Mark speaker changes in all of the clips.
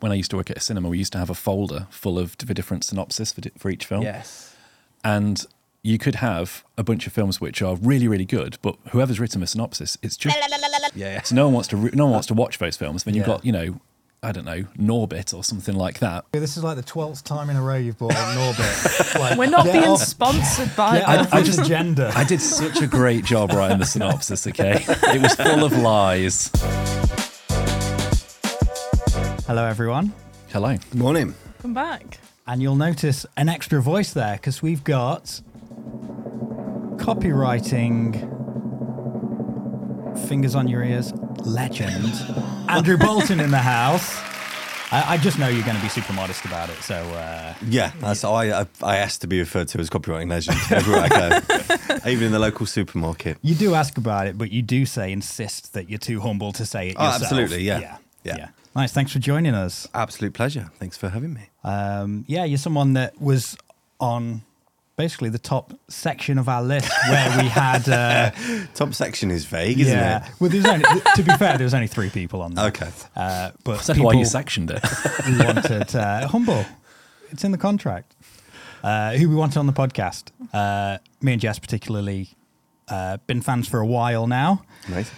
Speaker 1: when I used to work at a cinema, we used to have a folder full of the different synopsis for, for each film.
Speaker 2: Yes.
Speaker 1: And you could have a bunch of films which are really, really good, but whoever's written a synopsis, it's just
Speaker 2: Yeah.
Speaker 1: so no one wants to re- no one wants to watch those films. Then you've
Speaker 2: Yeah.
Speaker 1: got you know, I don't know, Norbit or something like that.
Speaker 3: This is like the twelfth time in a row you've bought up Norbit. Like,
Speaker 4: We're not being
Speaker 3: off-
Speaker 4: sponsored by
Speaker 3: get
Speaker 4: them.
Speaker 3: off this agenda.
Speaker 1: I did such a great job writing the synopsis. Okay, it was full of lies.
Speaker 3: Hello, everyone.
Speaker 1: Hello.
Speaker 2: Morning.
Speaker 4: Come back.
Speaker 3: And you'll notice an extra voice there because we've got copywriting, fingers on your ears, legend, Andrew Boulton in the house. I, I just know you're going to be super modest about it. So, uh,
Speaker 2: Yeah, that's I, I. I asked to be referred to as copywriting legend everywhere I go, even in the local supermarket.
Speaker 3: you do ask about it, but you do say, insist that you're too humble to say it
Speaker 2: Oh,
Speaker 3: yourself.
Speaker 2: absolutely, yeah.
Speaker 3: Yeah.
Speaker 2: Yeah.
Speaker 3: yeah. Nice. Thanks for joining us.
Speaker 2: Absolute pleasure. Thanks for having me.
Speaker 3: Um, yeah, you're someone that was on basically the top section of our list where we had. Uh,
Speaker 2: Top section is vague, isn't
Speaker 3: yeah.
Speaker 2: it?
Speaker 3: Well, there's only, to be fair, there was only three people on there.
Speaker 2: Okay.
Speaker 3: Uh, but
Speaker 1: Is that why you sectioned it?
Speaker 3: we wanted uh, humble. It's in the contract. Uh, who we wanted on the podcast. Uh, me and Jess, particularly, uh, been fans for a while now.
Speaker 2: Nice.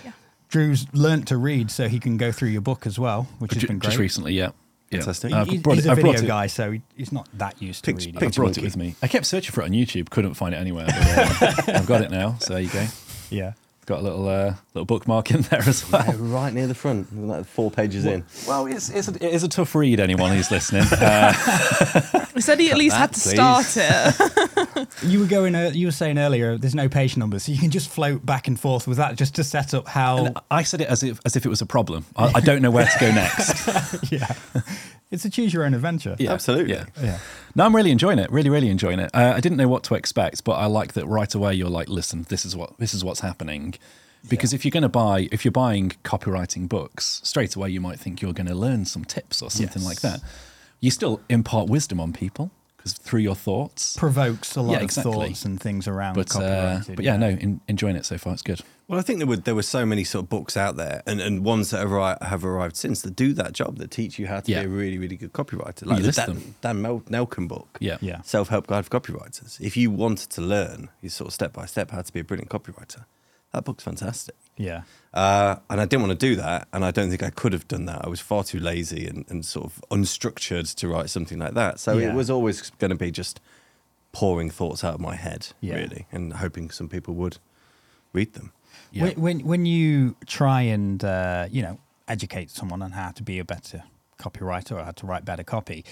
Speaker 3: Drew's learnt to read, so he can go through your book as well, which has been great.
Speaker 1: Just recently, yeah. yeah.
Speaker 2: Fantastic.
Speaker 1: I've
Speaker 3: He-
Speaker 1: brought
Speaker 3: he's
Speaker 1: it-
Speaker 3: a
Speaker 1: I've brought
Speaker 3: video
Speaker 1: it-
Speaker 3: guy, so he, he's not that used to
Speaker 2: Pic-
Speaker 3: reading.
Speaker 1: I
Speaker 2: picture-
Speaker 1: brought it with me. I kept searching for it on YouTube, couldn't find it anywhere. But, uh, I've got it now, so there you go.
Speaker 3: Yeah.
Speaker 1: Got a little uh, little bookmark in there as well.
Speaker 2: Yeah, right near the front, like four pages in.
Speaker 1: Well, it's, it's a, it is a tough read. Anyone who's listening, uh,
Speaker 4: He said he at least had to
Speaker 2: please.
Speaker 4: start it.
Speaker 3: You were going. Uh, you were saying earlier, there's no page numbers, so you can just float back and forth with that, just to set up how.
Speaker 1: I said it as if as if it was a problem. I, I don't know where to go next.
Speaker 3: yeah, it's a choose your own adventure.
Speaker 1: Yeah,
Speaker 2: Absolutely.
Speaker 1: Yeah.
Speaker 3: Yeah.
Speaker 1: No, I'm really enjoying it. Really, really enjoying it. Uh, I didn't know what to expect, but I like that right away. You're like, listen, this is what this is what's happening. Because if you're going to buy, if you're buying copywriting books, straight away you might think you're going to learn some tips or something
Speaker 3: Yes.
Speaker 1: like that. You still impart wisdom on people because through your thoughts.
Speaker 3: Provokes a lot
Speaker 1: Yeah,
Speaker 3: of
Speaker 1: exactly.
Speaker 3: thoughts and things around
Speaker 1: But uh, but yeah, no, in, enjoying it so far. It's good.
Speaker 2: Well, I think there were there were so many sort of books out there, and, and ones that have arrived, have arrived since that do that job that teach you how to
Speaker 1: Yeah.
Speaker 2: be a really really good copywriter. Like
Speaker 1: You
Speaker 2: the Dan,
Speaker 1: them.
Speaker 2: Dan Mel- Nelken book,
Speaker 1: Yeah.
Speaker 3: Yeah.
Speaker 2: self help guide for copywriters. If you wanted to learn, you sort of step by step how to be a brilliant copywriter, that book's fantastic.
Speaker 3: Yeah.
Speaker 2: Uh, and I didn't want to do that, and I don't think I could have done that. I was far too lazy and, and sort of unstructured to write something like that. So
Speaker 3: Yeah.
Speaker 2: it was always going to be just pouring thoughts out of my head,
Speaker 3: Yeah.
Speaker 2: really, and hoping some people would read them.
Speaker 1: Yeah.
Speaker 3: When, when when you try and uh, you know educate someone on how to be a better copywriter or how to write better copy,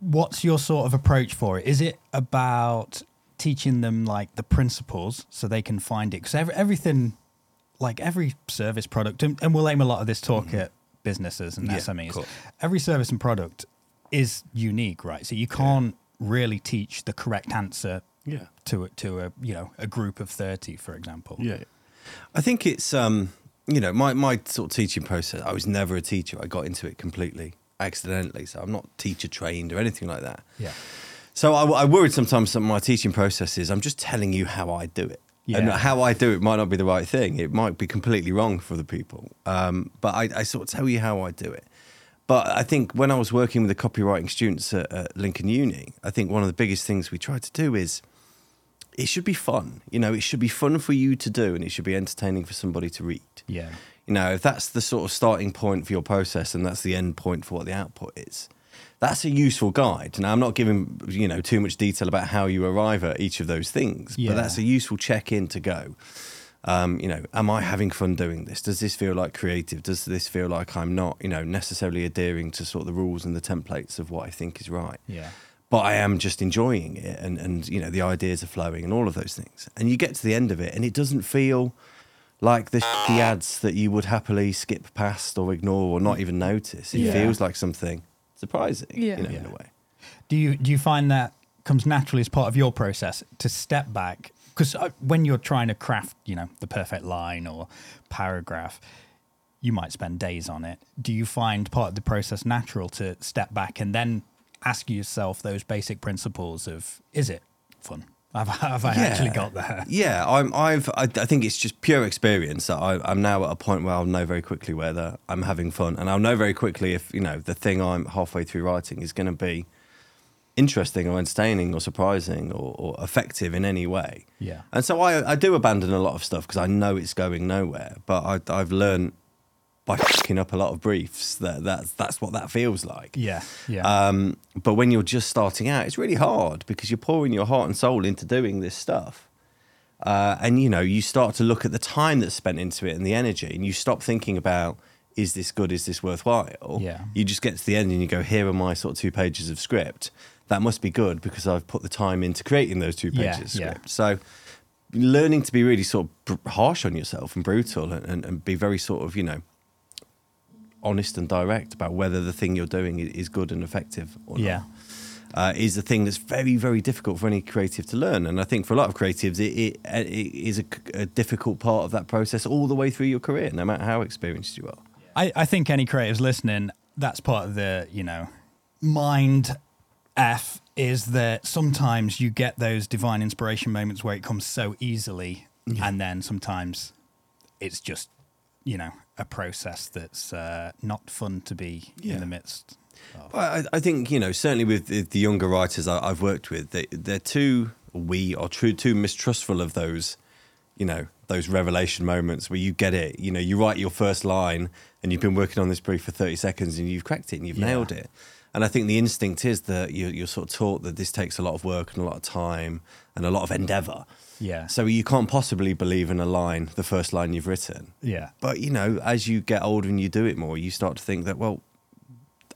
Speaker 3: what's your sort of approach for it? Is it about teaching them like the principles so they can find it? Because every, everything, like every service product, and, and we'll aim a lot of this talk at businesses and
Speaker 2: Yeah,
Speaker 3: SMEs.
Speaker 2: cool.
Speaker 3: Every service and product is unique, right? So you can't really teach the correct answer
Speaker 2: Yeah.
Speaker 3: to a, to a you know a group of 30 for example
Speaker 2: Yeah. I think it's um, you know, my my sort of teaching process. I was never a teacher. I got into it completely accidentally, so I'm not teacher trained or anything like that.
Speaker 3: yeah
Speaker 2: So I, I worried sometimes that my teaching process is I'm just telling you how I do it. And how I do it might not be the right thing. It might be completely wrong for the people. Um, but I, I sort of tell you how I do it. But I think when I was working with the copywriting students at, at Lincoln Uni, I think one of the biggest things we tried to do is it should be fun. You know, it should be fun for you to do and it should be entertaining for somebody to read.
Speaker 3: yeah
Speaker 2: You know, if that's the sort of starting point for your process and that's the end point for what the output is, that's a useful guide. Now, I'm not giving, you know, too much detail about how you arrive at each of those things,
Speaker 3: Yeah.
Speaker 2: but that's a useful check in to go. Um, you know, am I having fun doing this? Does this feel like creative? Does this feel like I'm not, you know, necessarily adhering to sort of the rules and the templates of what I think is right?
Speaker 3: yeah
Speaker 2: but I am just enjoying it and, and you know the ideas are flowing and all of those things. And you get to the end of it and it doesn't feel like the the ads that you would happily skip past or ignore or not even notice. It
Speaker 3: Yeah.
Speaker 2: feels like something surprising,
Speaker 4: Yeah.
Speaker 2: you know, in a way.
Speaker 3: do you do you find that comes naturally as part of your process to step back because uh, when you're trying to craft you know the perfect line or paragraph you might spend days on it do you find part of the process natural to step back and then ask yourself those basic principles of is it fun Have, have I
Speaker 2: Yeah.
Speaker 3: actually got there?
Speaker 2: Yeah, I'm. I've. I, I think it's just pure experience. that I, I'm now at a point where I'll know very quickly whether I'm having fun, and I'll know very quickly if you know the thing I'm halfway through writing is going to be interesting or entertaining or surprising or, or effective in any way.
Speaker 3: Yeah.
Speaker 2: And so I, I do abandon a lot of stuff because I know it's going nowhere. But I, I've learned by fucking up a lot of briefs that that's that's what that feels like.
Speaker 3: Yeah. Yeah.
Speaker 2: Um, but when you're just starting out, it's really hard because you're pouring your heart and soul into doing this stuff. Uh, and you know, you start to look at the time that's spent into it and the energy, and you stop thinking about is this good, is this worthwhile?
Speaker 3: Yeah.
Speaker 2: You just get to the end and you go, here are my sort of two pages of script. That must be good because I've put the time into creating those two
Speaker 3: Yeah,
Speaker 2: pages of
Speaker 3: yeah.
Speaker 2: script. So learning to be really sort of harsh on yourself and brutal and, and, and be very sort of, you know, honest and direct about whether the thing you're doing is good and effective or not
Speaker 3: yeah.
Speaker 2: uh, is a thing that's very, very difficult for any creative to learn. And I think for a lot of creatives, it, it, it is a, a difficult part of that process all the way through your career, no matter how experienced you are.
Speaker 3: I, I think any creatives listening, that's part of the, you know, mind F is that sometimes you get those divine inspiration moments where it comes so easily. And then sometimes it's just, you know, a process that's uh, not fun to be
Speaker 2: Yeah.
Speaker 3: in the midst of.
Speaker 2: Well, I, I think you know certainly with the, younger writers I, I've worked with, they, they're too we are true too mistrustful of those, you know, those revelation moments where you get it. You know, you write your first line and you've been working on this brief for thirty seconds and you've cracked it and you've
Speaker 3: Yeah.
Speaker 2: nailed it. And I think the instinct is that you're, you're sort of taught that this takes a lot of work and a lot of time and a lot of endeavor.
Speaker 3: Yeah.
Speaker 2: So you can't possibly believe in a line, the first line you've written.
Speaker 3: Yeah.
Speaker 2: But you know, as you get older and you do it more, you start to think that well,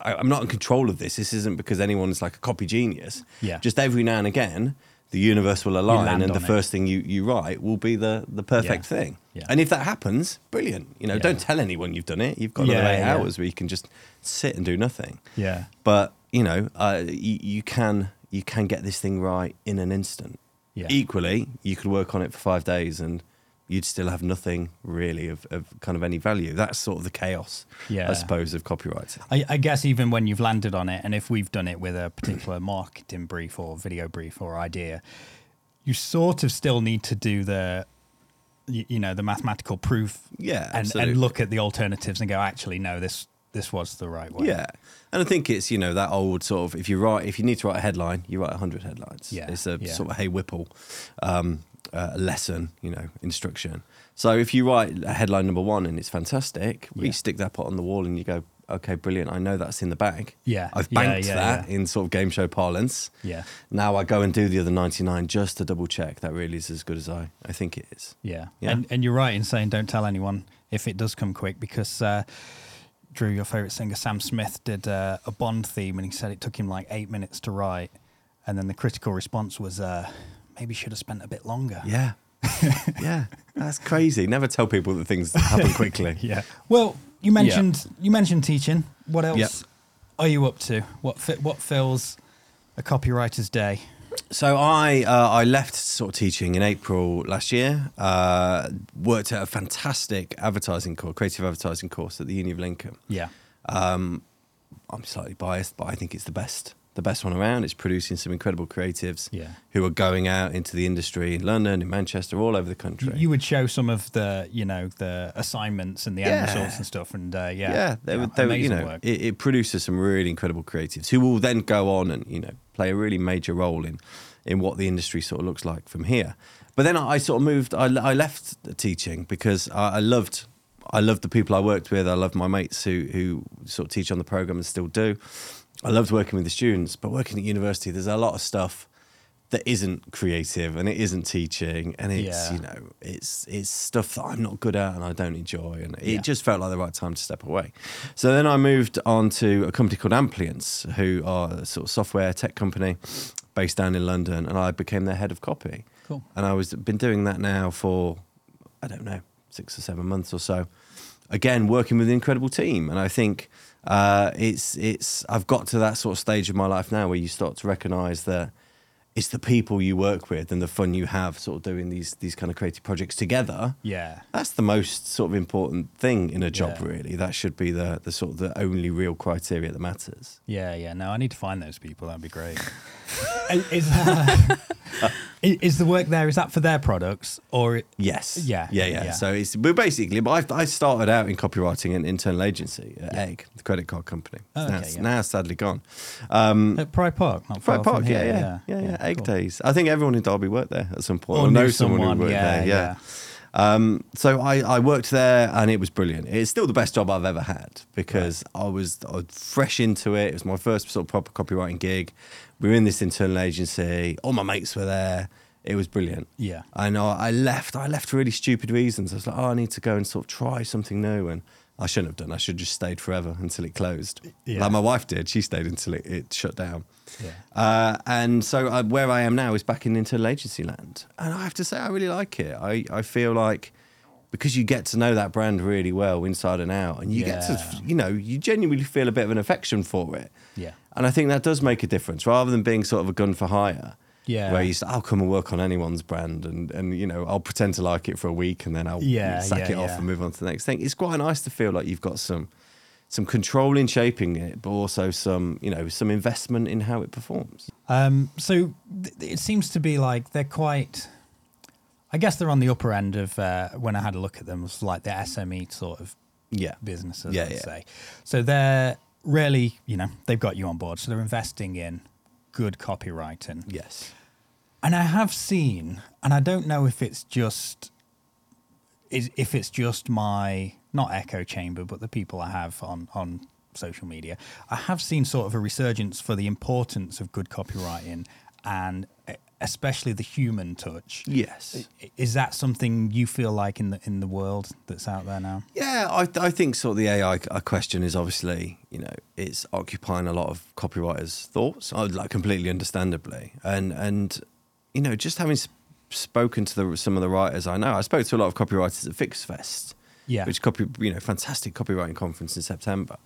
Speaker 2: I, I'm not in control of this. This isn't because anyone's like a copy genius.
Speaker 3: Yeah.
Speaker 2: Just every now and again, the universe will align, and the
Speaker 3: it.
Speaker 2: first thing you, you write will be the the perfect
Speaker 3: Yeah.
Speaker 2: thing.
Speaker 3: Yeah.
Speaker 2: And if that happens, brilliant. You know,
Speaker 3: Yeah.
Speaker 2: don't tell anyone you've done it. You've got
Speaker 3: Yeah,
Speaker 2: another eight hours where you can just sit and do nothing.
Speaker 3: Yeah.
Speaker 2: But you know, uh, you, you can you can get this thing right in an instant.
Speaker 3: Yeah.
Speaker 2: Equally, you could work on it for five days and you'd still have nothing really of, of kind of any value. That's sort of the chaos,
Speaker 3: Yeah.
Speaker 2: I suppose, of copyright.
Speaker 3: I, I guess even when you've landed on it, and if we've done it with a particular marketing brief or video brief or idea, you sort of still need to do the, you, you know, the mathematical proof,
Speaker 2: Yeah,
Speaker 3: and, and look at the alternatives and go, actually, no, this this was the right way.
Speaker 2: Yeah. And I think it's, you know, that old sort of if you write if you need to write a headline, you write hundred headlines.
Speaker 3: Yeah,
Speaker 2: It's a
Speaker 3: yeah.
Speaker 2: sort of Hey Whipple um, uh, lesson, you know, instruction. So if you write a headline number one and it's fantastic,
Speaker 3: Yeah.
Speaker 2: you stick that pot on the wall and you go, Okay, brilliant, I know that's in the bag.
Speaker 3: Yeah,
Speaker 2: I've
Speaker 3: yeah,
Speaker 2: banked
Speaker 3: yeah,
Speaker 2: that
Speaker 3: yeah.
Speaker 2: in sort of game show parlance.
Speaker 3: yeah,
Speaker 2: Now I go and do the other 99 just to double check that really is as good as I, I think it is.
Speaker 3: yeah.
Speaker 2: Yeah.
Speaker 3: And and you're right in saying don't tell anyone if it does come quick because. Uh, Drew, your favorite singer Sam Smith did uh, a Bond theme, and he said it took him like eight minutes to write, and then the critical response was, uh, "Maybe should have spent a bit longer."
Speaker 2: Yeah. yeah. That's crazy. Never tell people that things happen quickly.
Speaker 3: Yeah. Well, you mentioned you mentioned teaching. What else
Speaker 2: Yep.
Speaker 3: are you up to? What fi- what fills a copywriter's day?
Speaker 2: So I uh, I left sort of teaching in April last year. Uh, worked at a fantastic advertising course, creative advertising course at the Uni of Lincoln.
Speaker 3: Yeah.
Speaker 2: Um, I'm slightly biased, but I think it's the best the best one around. It's producing some incredible creatives
Speaker 3: Yeah.
Speaker 2: who are going out into the industry in London, in Manchester, all over the country.
Speaker 3: You, would show some of the you know the assignments and the end
Speaker 2: Yeah.
Speaker 3: results and stuff, and uh, yeah,
Speaker 2: yeah, they they were, you know, it, it produces some really incredible creatives who will then go on and you know play a really major role in in what the industry sort of looks like from here. But then I, I sort of moved. I, I left teaching because I, I loved. I loved the people I worked with. I loved my mates who who sort of teach on the program and still do. I loved working with the students, but working at university, there's a lot of stuff that isn't creative and it isn't teaching and it's
Speaker 3: Yeah.
Speaker 2: you know it's it's stuff that I'm not good at and I don't enjoy and it
Speaker 3: Yeah.
Speaker 2: just felt like the right time to step away. So then I moved on to a company called Amplience, who are a sort of software tech company based down in London, and I became their head of copy.
Speaker 3: Cool.
Speaker 2: And I was been doing that now for I don't know six or seven months or so. Again, working with an incredible team, and I think uh, it's it's I've got to that sort of stage of my life now where you start to recognise that it's the people you work with and the fun you have sort of doing these these kind of creative projects together.
Speaker 3: Yeah.
Speaker 2: That's the most sort of important thing in a job,
Speaker 3: Yeah.
Speaker 2: really. That should be the the sort of the only real criteria that matters.
Speaker 3: Yeah, yeah. No, I need to find those people. That'd be great. is, is, uh, is the work there? Is that for their products or?
Speaker 2: Yes.
Speaker 3: Yeah,
Speaker 2: Yeah. Yeah.
Speaker 3: yeah.
Speaker 2: So it's we're basically. But I, I started out in copywriting an internal agency at Egg, the credit card company.
Speaker 3: Oh,
Speaker 2: now,
Speaker 3: okay,
Speaker 2: it's
Speaker 3: yeah.
Speaker 2: now sadly gone. Um,
Speaker 3: At Pride Park, not
Speaker 2: Pride Park, yeah, yeah, yeah, yeah, Egg
Speaker 3: cool.
Speaker 2: Days. I think everyone in Derby worked there at some point.
Speaker 3: Or
Speaker 2: Or,
Speaker 3: knew
Speaker 2: know someone,
Speaker 3: someone,
Speaker 2: who worked
Speaker 3: yeah,
Speaker 2: there. Yeah. Um, so I, I worked there and it was brilliant. It's still the best job I've ever had because I was I was fresh into it. It was my first sort of proper copywriting gig. We were in this internal agency. All my mates were there. It was brilliant.
Speaker 3: Yeah.
Speaker 2: And I know I left. I left for really stupid reasons. I was like, oh, I need to go and sort of try something new. And I shouldn't have done. I should have just stayed forever until it closed.
Speaker 3: Yeah.
Speaker 2: Like my wife did. She stayed until it, it shut down.
Speaker 3: Yeah.
Speaker 2: Uh, and so uh, where I am now is back in internal agency land. And I have to say, I really like it. I, I feel like because you get to know that brand really well inside and out, and you get to, you know, you genuinely feel a bit of an affection for it.
Speaker 3: Yeah.
Speaker 2: And I think that does make a difference rather than being sort of a gun for hire.
Speaker 3: Yeah.
Speaker 2: Where you say, I'll come and work on anyone's brand and, and, you know, I'll pretend to like it for a week and then I'll
Speaker 3: Yeah,
Speaker 2: sack
Speaker 3: yeah,
Speaker 2: it off and move on to the next thing. It's quite nice to feel like you've got some some control in shaping it, but also some, you know, some investment in how it performs.
Speaker 3: Um, so th- it seems to be like they're quite. I guess they're on the upper end of uh, when I had a look at them was like the SME sort of
Speaker 2: Yeah.
Speaker 3: businesses.
Speaker 2: Yeah,
Speaker 3: I'd
Speaker 2: yeah.
Speaker 3: say. So they're really, you know, they've got you on board. So they're investing in good copywriting.
Speaker 2: Yes.
Speaker 3: And I have seen, and I don't know if it's just is if it's just my not echo chamber, but the people I have on on social media. I have seen sort of a resurgence for the importance of good copywriting and especially the human touch.
Speaker 2: Yes.
Speaker 3: Is that something you feel like in the in the world that's out there now?
Speaker 2: Yeah, I, I think sort of the AI uh, question is obviously, you know, it's occupying a lot of copywriters' thoughts, uh, like completely understandably. And, and you know, just having s- spoken to the, some of the writers I know, I spoke to a lot of copywriters at FixFest,
Speaker 3: Yeah.
Speaker 2: which copy, you know, fantastic copywriting conference in September.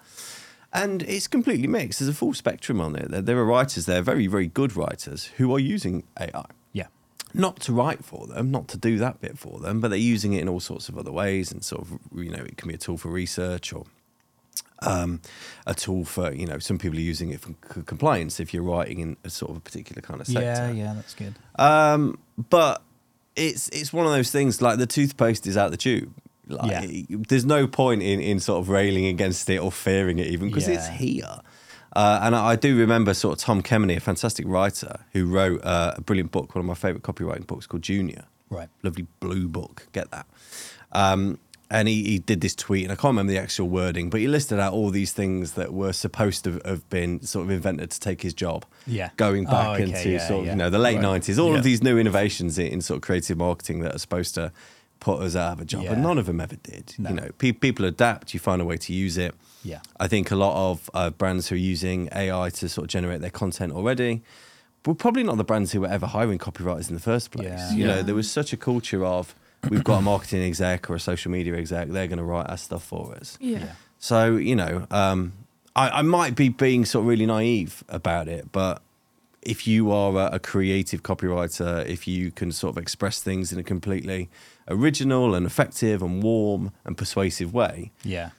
Speaker 2: And it's completely mixed. There's a full spectrum on it. There, there are writers there, very, very good writers, who are using AI
Speaker 3: Yeah.
Speaker 2: not to write for them, not to do that bit for them, but they're using it in all sorts of other ways. And sort of, you know, it can be a tool for research or um, a tool for, you know, some people are using it for c- compliance if you're writing in a sort of a particular kind of sector.
Speaker 3: Yeah, yeah, that's good.
Speaker 2: Um, but it's it's one of those things like the toothpaste is out the tube. Like,
Speaker 3: Yeah.
Speaker 2: There's no point in, in sort of railing against it or fearing it even because it's here. Uh, and I, I do remember sort of Tom Kemeny, a fantastic writer who wrote uh, a brilliant book, one of my favourite copywriting books called Junior.
Speaker 3: Right.
Speaker 2: Lovely blue book. Get that. Um, and he, he did this tweet, and I can't remember the actual wording, but he listed out all these things that were supposed to have been sort of invented to take his job.
Speaker 3: Yeah.
Speaker 2: Going
Speaker 3: Oh,
Speaker 2: back
Speaker 3: okay,
Speaker 2: into
Speaker 3: yeah,
Speaker 2: sort of,
Speaker 3: yeah.
Speaker 2: you know, the late
Speaker 3: Right.
Speaker 2: 90s, all
Speaker 1: Yeah.
Speaker 2: of these new innovations in, in sort of creative marketing that are supposed to put us out of a job,
Speaker 3: Yeah.
Speaker 2: and none of them ever did.
Speaker 3: No.
Speaker 2: You know, pe- people adapt, you find a way to use it.
Speaker 3: Yeah.
Speaker 2: I think a lot of uh, brands who are using AI to sort of generate their content already were probably not the brands who were ever hiring copywriters in the first place.
Speaker 3: Yeah.
Speaker 2: You know, there was such a culture of we've got a marketing exec or a social media exec, they're going to write our stuff for us.
Speaker 4: Yeah.
Speaker 3: Yeah.
Speaker 2: So, you know, um, I, I might be being sort of really naive about it, but if you are a, a creative copywriter, if you can sort of express things in a completely original and effective and warm and persuasive way,
Speaker 3: Yeah.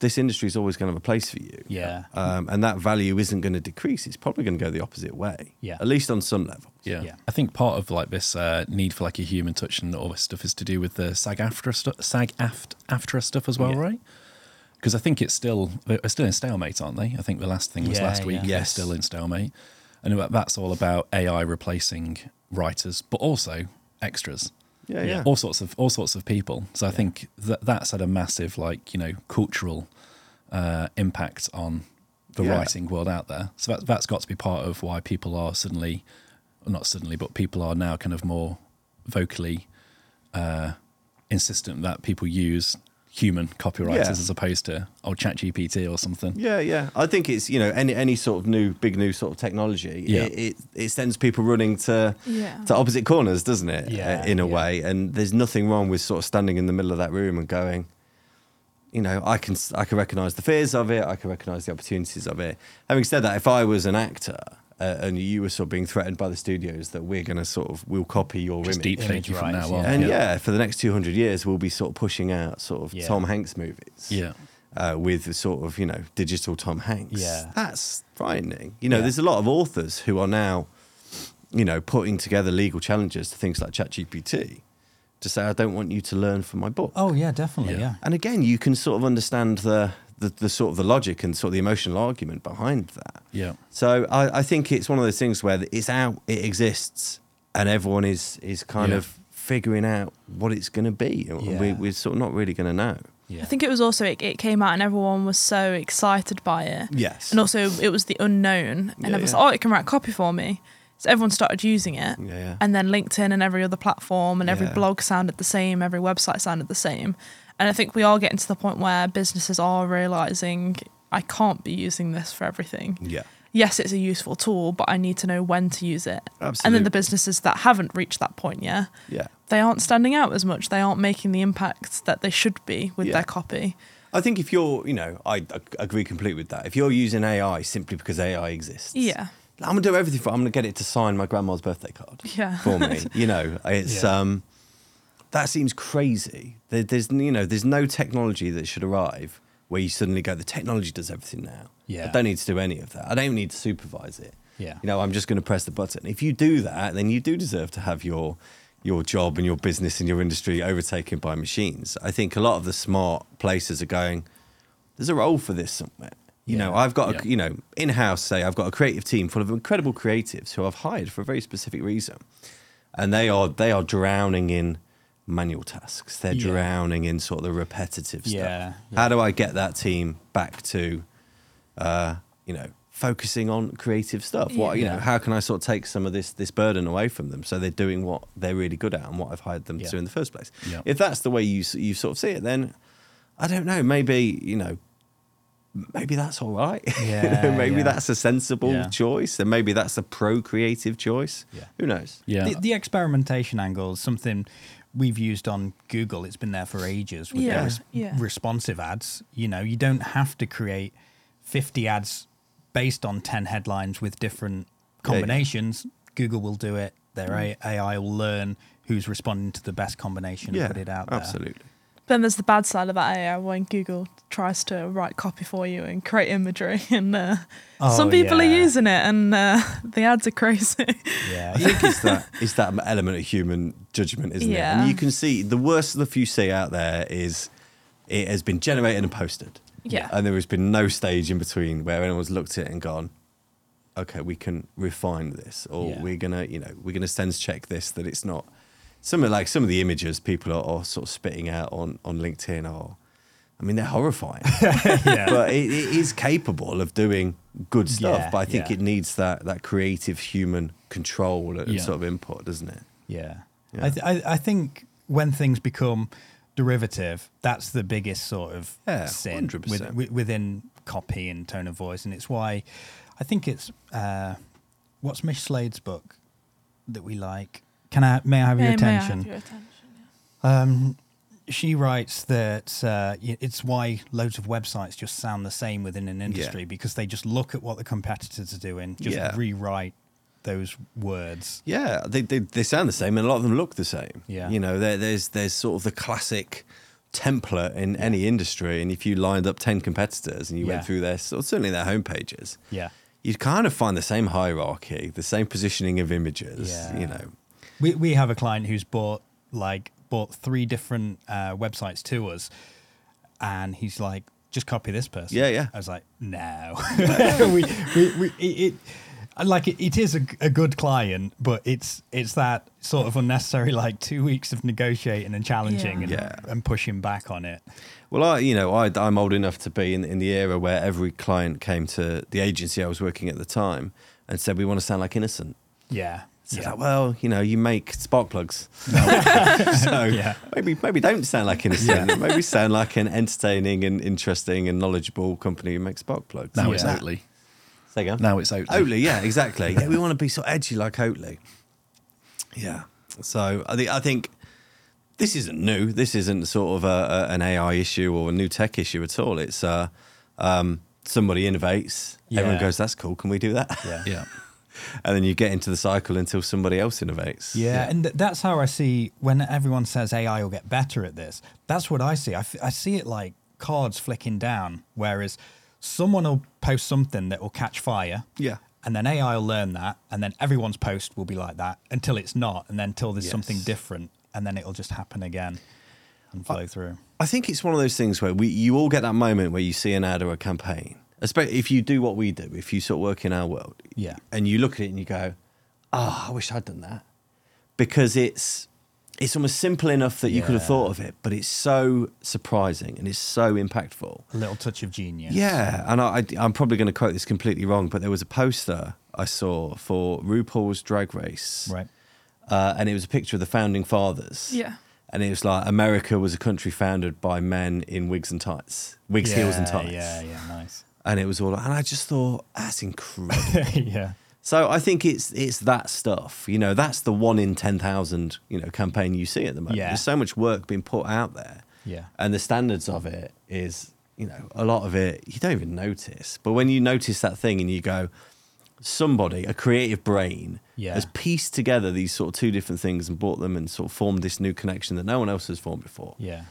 Speaker 2: this industry is always going to have a place for you.
Speaker 3: Yeah.
Speaker 2: Um, and that value isn't going to decrease. It's probably going to go the opposite way.
Speaker 3: Yeah.
Speaker 2: At least on some level.
Speaker 1: Yeah.
Speaker 3: Yeah.
Speaker 1: I think part of like this uh, need for like a human touch and all this stuff is to do with the SAG-AFTRA stuff, SAG aft after stuff as well,
Speaker 2: Yeah.
Speaker 1: right? Because I think it's still they're still in stalemate, aren't they? I think the last thing was
Speaker 3: Yeah,
Speaker 1: last week.
Speaker 3: yeah.
Speaker 1: They're
Speaker 2: Yes.
Speaker 1: still in stalemate, and that's all about AI replacing writers, but also extras.
Speaker 2: Yeah, yeah.
Speaker 1: all sorts of all sorts of people. So I think that that's had a massive like you know cultural uh, impact on the
Speaker 2: Yeah.
Speaker 1: writing world out there. So that, that's got to be part of why people are suddenly, not suddenly, but people are now kind of more vocally uh, insistent that people use human copywriters
Speaker 2: Yeah.
Speaker 1: as opposed to oh ChatGPT or something.
Speaker 2: Yeah, yeah. I think it's you know any any sort of new big new sort of technology.
Speaker 1: Yeah.
Speaker 2: It, it it sends people running to
Speaker 4: Yeah.
Speaker 2: to opposite corners, doesn't it?
Speaker 3: Yeah,
Speaker 2: Uh, in a
Speaker 3: yeah.
Speaker 2: way, and there's nothing wrong with sort of standing in the middle of that room and going. You know, I can I can recognise the fears of it. I can recognise the opportunities of it. Having said that, if I was an actor uh, and you were sort of being threatened by the studios that we're going to sort of we'll copy your
Speaker 1: Just
Speaker 2: image.
Speaker 1: deep fake
Speaker 3: Image
Speaker 1: you from
Speaker 3: rights,
Speaker 1: now on.
Speaker 3: yeah.
Speaker 2: And yeah. for the next 200 years, we'll be sort of pushing out sort of
Speaker 3: Yeah.
Speaker 2: Tom Hanks movies.
Speaker 1: Yeah.
Speaker 2: Uh, with the sort of, you know, digital Tom Hanks.
Speaker 3: Yeah.
Speaker 2: That's frightening. You know,
Speaker 3: Yeah.
Speaker 2: there's a lot of authors who are now, you know, putting together legal challenges to things like ChatGPT to say, I don't want you to learn from my book.
Speaker 3: Oh yeah, definitely.
Speaker 1: Yeah.
Speaker 3: Yeah.
Speaker 2: And again, you can sort of understand the, the, the sort of the logic and sort of the emotional argument behind that.
Speaker 1: Yeah.
Speaker 2: So I, I think it's one of those things where it's out, it exists, and everyone is is kind
Speaker 1: Yeah.
Speaker 2: of figuring out what it's going to be.
Speaker 3: Yeah.
Speaker 2: we, we're sort of not really going to know.
Speaker 3: Yeah.
Speaker 4: I think it was also it, it came out and everyone was so excited by it,
Speaker 2: Yes.
Speaker 4: and also it was the unknown, and
Speaker 2: Yeah,
Speaker 4: everyone's
Speaker 2: yeah.
Speaker 4: like, "Oh, it can write copy for me." So everyone started using it,
Speaker 2: Yeah, yeah.
Speaker 4: and then LinkedIn and every other platform and every
Speaker 2: Yeah.
Speaker 4: blog sounded the same, every website sounded the same, and I think we are getting to the point where businesses are realizing I can't be using this for everything.
Speaker 2: yeah.
Speaker 4: Yes, it's a useful tool, but I need to know when to use it. Absolutely. And then the businesses that haven't reached that point yet,
Speaker 2: Yeah.
Speaker 4: they aren't standing out as much. They aren't making the impact that they should be with
Speaker 2: Yeah.
Speaker 4: their copy.
Speaker 2: I think if you're, you know, I, I agree completely with that. If you're using AI simply because AI exists,
Speaker 4: Yeah.
Speaker 2: I'm gonna do everything for. I'm gonna get it to sign my grandma's birthday card
Speaker 4: Yeah.
Speaker 2: for me. you know, it's
Speaker 3: Yeah.
Speaker 2: um, that seems crazy. There, there's you know, there's no technology that should arrive where you suddenly go, the technology does everything now.
Speaker 3: Yeah.
Speaker 2: I don't need to do any of that. I don't need to supervise it.
Speaker 3: Yeah.
Speaker 2: You know, I'm just going to press the button. If you do that, then you do deserve to have your your job and your business and your industry overtaken by machines. I think a lot of the smart places are going. There's a role for this somewhere. You know, I've got
Speaker 1: Yeah.
Speaker 2: a, you know in house. Say I've got a creative team full of incredible creatives who I've hired for a very specific reason, and they are they are drowning in manual tasks. They're
Speaker 3: Yeah.
Speaker 2: drowning in sort of the repetitive stuff.
Speaker 3: Yeah, yeah.
Speaker 2: How do I get that team back to, uh, you know, focusing on creative stuff? What you know, how can I sort of take some of this this burden away from them so they're doing what they're really good at and what I've hired them
Speaker 3: Yeah.
Speaker 2: to do in the first place?
Speaker 1: Yeah.
Speaker 2: If that's the way you you sort of see it, then I don't know. Maybe you know. Maybe that's all right.
Speaker 3: Yeah,
Speaker 2: maybe
Speaker 3: yeah.
Speaker 2: that's a sensible
Speaker 3: Yeah.
Speaker 2: choice, and maybe that's a pro-creative choice.
Speaker 3: Yeah.
Speaker 2: Who knows?
Speaker 1: Yeah.
Speaker 3: The, the experimentation angle is something we've used on Google. It's been there for ages with
Speaker 4: Yeah,
Speaker 3: their res-
Speaker 4: yeah.
Speaker 3: responsive ads. You know, you don't have to create 50 ads based on 10 headlines with different
Speaker 2: Yeah, yeah.
Speaker 3: combinations. Google will do it. Their mm. A- AI will learn who's responding to the best combination and put it out there.
Speaker 2: absolutely.
Speaker 4: Then there's the bad side of that AI when Google tries to write copy for you and create imagery, and uh,
Speaker 3: Oh,
Speaker 4: some people
Speaker 3: yeah.
Speaker 4: are using it, and uh, the ads are crazy.
Speaker 3: Yeah.
Speaker 2: I think it's that it's that element of human judgment, isn't it?
Speaker 4: Yeah.
Speaker 2: And you can see the worst stuff you see out there is it has been generated and posted.
Speaker 4: Yeah.
Speaker 2: And there has been no stage in between where anyone's looked at it and gone, okay, we can refine this, or
Speaker 3: Yeah.
Speaker 2: we're gonna, you know, we're gonna sense check this that it's not. Some of like some of the images people are, are sort of spitting out on on LinkedIn are, I mean, they're horrifying.
Speaker 3: yeah.
Speaker 2: but it, it is capable of doing good stuff.
Speaker 3: Yeah,
Speaker 2: but I think
Speaker 3: yeah.
Speaker 2: it needs that that creative human control and sort of input, doesn't it?
Speaker 3: Yeah. I, th- I, I think when things become derivative, that's the biggest sort of sin with, wi- within copy and tone of voice. And it's why I think it's uh, what's Mish Slade's book that we like? Can I, may I have your
Speaker 4: May- may I
Speaker 3: attention?
Speaker 4: have your attention?
Speaker 3: Um, she writes that uh, it's why loads of websites just sound the same within an industry because they just look at what the competitors are doing, just
Speaker 2: Yeah.
Speaker 3: rewrite those words.
Speaker 2: Yeah, they, they they sound the same, and a lot of them look the same.
Speaker 3: Yeah.
Speaker 2: you know, there's there's sort of the classic template in any industry, and if you lined up ten competitors and you
Speaker 3: Yeah.
Speaker 2: went through their sort certainly their homepages,
Speaker 3: Yeah.
Speaker 2: you'd kind of find the same hierarchy, the same positioning of images.
Speaker 3: Yeah.
Speaker 2: You know,
Speaker 3: We we have a client who's bought like bought three different uh, websites to us, and he's like, just copy this person.
Speaker 2: Yeah, yeah.
Speaker 3: I was like, no. we, we, we, it, it like it, it is a, a good client, but it's it's that sort of unnecessary like two weeks of negotiating and challenging and,
Speaker 2: Yeah.
Speaker 3: and pushing back on it.
Speaker 2: Well, I, you know, I, I'm old enough to be in, in the era where every client came to the agency I was working at the time and said, "We want to sound like Innocent."
Speaker 3: Yeah.
Speaker 2: So
Speaker 3: yeah.
Speaker 2: like, well, you know, you make spark plugs, so
Speaker 3: Yeah.
Speaker 2: maybe maybe don't sound like Innocent. Maybe sound like an entertaining and interesting and knowledgeable company who makes spark plugs.
Speaker 1: Now
Speaker 3: Yeah.
Speaker 1: it's Oatly.
Speaker 2: Say again.
Speaker 1: Now it's Oatly.
Speaker 2: Oatly, yeah, exactly. Yeah, we want to be sort of edgy like Oatly. Yeah. So I think I think this isn't new. This isn't sort of a, a, an AI issue or a new tech issue at all. It's uh, um, somebody innovates. Everyone goes, "That's cool. Can we do that?"
Speaker 3: Yeah.
Speaker 1: Yeah.
Speaker 2: And then you get into the cycle until somebody else innovates.
Speaker 3: Yeah, and th- that's how I see when everyone says AI will get better at this. That's what I see. I, f- I see it like cards flicking down, whereas someone will post something that will catch fire.
Speaker 2: Yeah.
Speaker 3: And then AI will learn that, and then everyone's post will be like that until it's not, and then until there's
Speaker 2: Yes.
Speaker 3: something different, and then it'll just happen again and flow through.
Speaker 2: I think it's one of those things where we you all get that moment where you see an ad or a campaign, especially if you do what we do, if you sort of work in our world,
Speaker 3: Yeah.
Speaker 2: and you look at it and you go, "Oh, I wish I'd done that," because it's it's almost simple enough that you could have thought of it, but it's so surprising and it's so impactful.
Speaker 3: A little touch of genius.
Speaker 2: Yeah, and I, I, I'm probably going to quote this completely wrong, but there was a poster I saw for RuPaul's Drag Race,
Speaker 3: Right.
Speaker 2: uh, and it was a picture of the founding fathers.
Speaker 4: Yeah.
Speaker 2: And it was like America was a country founded by men in wigs and tights, wigs, heels, and tights.
Speaker 3: Yeah, yeah, nice.
Speaker 2: And it was all, and I just thought that's incredible.
Speaker 3: yeah.
Speaker 2: so I think it's it's that stuff. You know, that's the one in ten thousand you know campaign you see at the moment.
Speaker 3: Yeah.
Speaker 2: There's so much work being put out there,
Speaker 3: Yeah.
Speaker 2: and the standards of it is you know a lot of it you don't even notice. But when you notice that thing and you go, somebody, a creative brain,
Speaker 3: Yeah.
Speaker 2: has pieced together these sort of two different things and brought them and sort of formed this new connection that no one else has formed before.
Speaker 3: Yeah.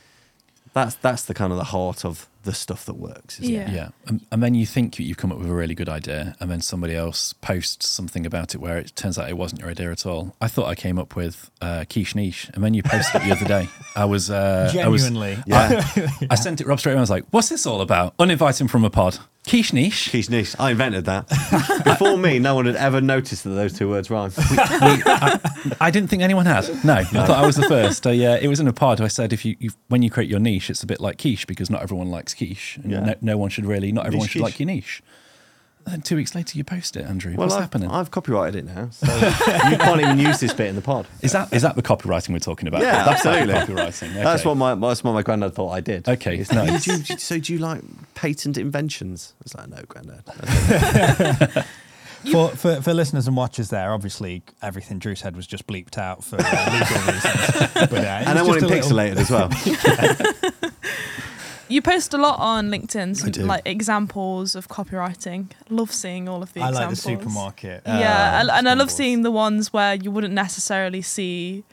Speaker 2: That's that's the kind of the heart of the stuff that works. Isn't
Speaker 4: Yeah.
Speaker 2: It?
Speaker 1: Yeah, and, and then you think you've come up with a really good idea, and then somebody else posts something about it where it turns out it wasn't your idea at all. I thought I came up with uh, quiche niche, and then you posted it the other day. I was uh, I was-
Speaker 3: Genuinely.
Speaker 2: Yeah.
Speaker 1: I sent it Rob straight away. I was like, "What's this all about?" Uninviting from a pod. Quiche niche.
Speaker 2: Quiche niche. I invented that. Before me, no one had ever noticed that those two words rhyme.
Speaker 1: I didn't think anyone had. No, I thought I was the first. I, uh, it was in a pod. I said, if you, when you create your niche, it's a bit like quiche because not everyone likes quiche, and
Speaker 2: Yeah.
Speaker 1: no, no one should really. Not everyone
Speaker 2: Niche
Speaker 1: should like
Speaker 2: quiche.
Speaker 1: your niche. And then two weeks later, you post it, Andrew.
Speaker 2: Well,
Speaker 1: What's
Speaker 2: I've,
Speaker 1: happening?
Speaker 2: I've copyrighted it now, so you can't even use this bit in the pod.
Speaker 1: Is that is that the copywriting we're talking about?
Speaker 2: Yeah,
Speaker 1: that's
Speaker 2: absolutely.
Speaker 1: Like copywriting. Okay.
Speaker 2: That's what my that's what my granddad thought I did.
Speaker 1: Okay,
Speaker 2: It's
Speaker 1: nice.
Speaker 2: do you- do you- so do you like patent inventions? It's like no, granddad.
Speaker 3: For, for for listeners and watchers there, obviously everything Drew said was just bleeped out for uh, legal reasons. But, uh,
Speaker 2: and I
Speaker 3: was
Speaker 2: want it
Speaker 3: just a little-
Speaker 2: pixelated as well.
Speaker 4: You post a lot on LinkedIn, some, like examples of copywriting. Love seeing all of the
Speaker 3: I like the supermarket.
Speaker 4: yeah,
Speaker 3: uh,
Speaker 4: and, and I love seeing the ones where you wouldn't necessarily see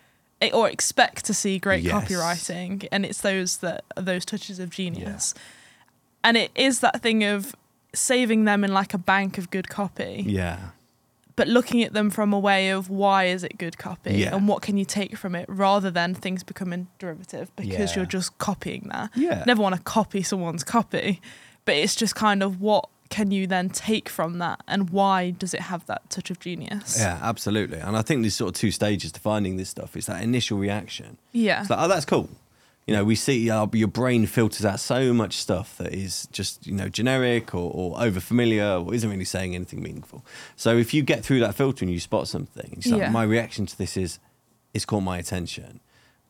Speaker 4: or expect to see great
Speaker 2: Yes.
Speaker 4: copywriting, and it's those that are those touches of genius. And it is that thing of saving them in like a bank of good copy,
Speaker 2: Yeah,
Speaker 4: but looking at them from a way of why is it good copy
Speaker 2: Yeah.
Speaker 4: and what can you take from it, rather than things becoming derivative because
Speaker 3: Yeah.
Speaker 4: you're just copying that
Speaker 2: yeah.
Speaker 4: never want to copy someone's copy, but it's just kind of what can you then take from that and why does it have that touch of genius?
Speaker 2: Yeah, absolutely. And I think there's sort of two stages to finding this stuff. It's that initial reaction.
Speaker 4: Yeah.
Speaker 2: It's like, oh, that's cool. You know, we see uh, your brain filters out so much stuff that is just, you know, generic or, or over familiar or isn't really saying anything meaningful. So if you get through that filter and you spot something, it's like,
Speaker 4: Yeah.
Speaker 2: my reaction to this is, it's caught my attention.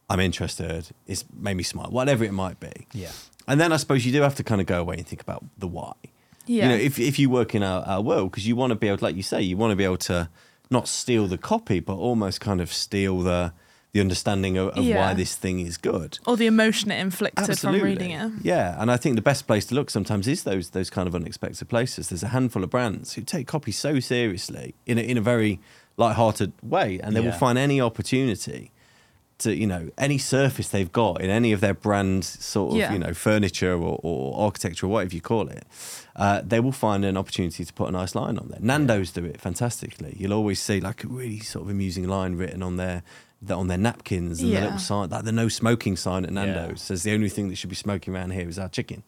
Speaker 2: I'm interested. It's made me smile, whatever it might be.
Speaker 3: Yeah.
Speaker 2: And then I suppose you do have to kind of go away and think about the why.
Speaker 4: yeah.
Speaker 2: You know, if, if you work in our, our world, because you want to be able, to, like you say, you want to be able to not steal the copy, but almost kind of steal the the understanding of, of
Speaker 4: Yeah.
Speaker 2: why this thing is good.
Speaker 4: or the emotion it inflicted from reading it.
Speaker 2: Yeah, and I think the best place to look sometimes is those those kind of unexpected places. There's a handful of brands who take copy so seriously in a, in a very light-hearted way, and they will find any opportunity to you know any surface they've got in any of their brand sort of
Speaker 4: Yeah.
Speaker 2: you know furniture or, or architecture or whatever you call it. Uh, they will find an opportunity to put a nice line on there. Nando's do it fantastically. You'll always see like a really sort of amusing line written on their that on their napkins and the
Speaker 4: Yeah.
Speaker 2: little sign, like the no smoking sign at Nando's
Speaker 3: Yeah.
Speaker 2: says the only thing that should be smoking around here is our chicken.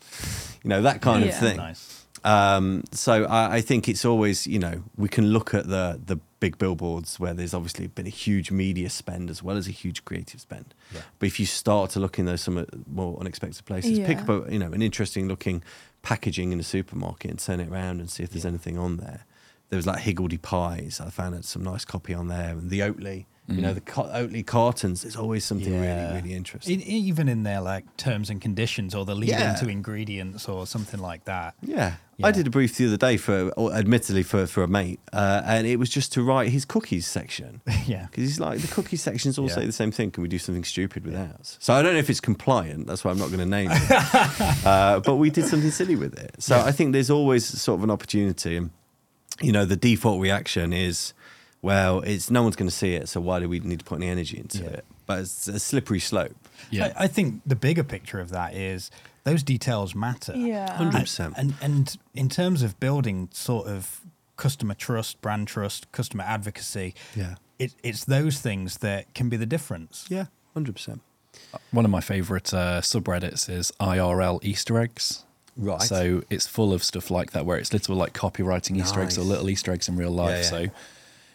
Speaker 2: You know that kind
Speaker 4: Yeah.
Speaker 2: of thing.
Speaker 3: Nice.
Speaker 2: Um, so I, I think it's always, you know, we can look at the the big billboards where there's obviously been a huge media spend as well as a huge creative spend.
Speaker 3: Yeah.
Speaker 2: But if you start to look in those some uh, more unexpected places, pick up a, you know an interesting looking packaging in a supermarket and turn it around and see if there's
Speaker 3: Yeah.
Speaker 2: anything on there. There was like Higgidy pies. I found some nice copy on there, and the Oatly. You know, the co- Oatly cartons. There's always something
Speaker 3: Yeah.
Speaker 2: really, really interesting.
Speaker 3: Even in their like terms and conditions or the lead
Speaker 2: Yeah.
Speaker 3: into ingredients or something like that.
Speaker 2: Yeah.
Speaker 3: Yeah.
Speaker 2: I did a brief the other day for, or admittedly for, for a mate, uh, and it was just to write his cookies section.
Speaker 3: yeah.
Speaker 2: Because he's like, the cookie sections all say the same thing. Can we do something stupid with ours? So I don't know if it's compliant. That's why I'm not going to name it. uh, but we did something silly with it. So I think there's always sort of an opportunity. And you know, the default reaction is, well, it's no one's going to see it, so why do we need to put any energy into
Speaker 3: Yeah.
Speaker 2: it? But it's a slippery slope.
Speaker 1: Yeah.
Speaker 3: I, I think the bigger picture of that is those details matter.
Speaker 4: Yeah.
Speaker 2: 100%.
Speaker 3: And and in terms of building sort of customer trust, brand trust, customer advocacy,
Speaker 2: Yeah.
Speaker 3: it, it's those things that can be the difference.
Speaker 2: Yeah, 100%.
Speaker 1: One of my favorite uh, subreddits is IRL Easter eggs.
Speaker 2: Right.
Speaker 1: So it's full of stuff like that, where it's little like copywriting Easter eggs or little Easter eggs in real life.
Speaker 2: Yeah, yeah.
Speaker 1: So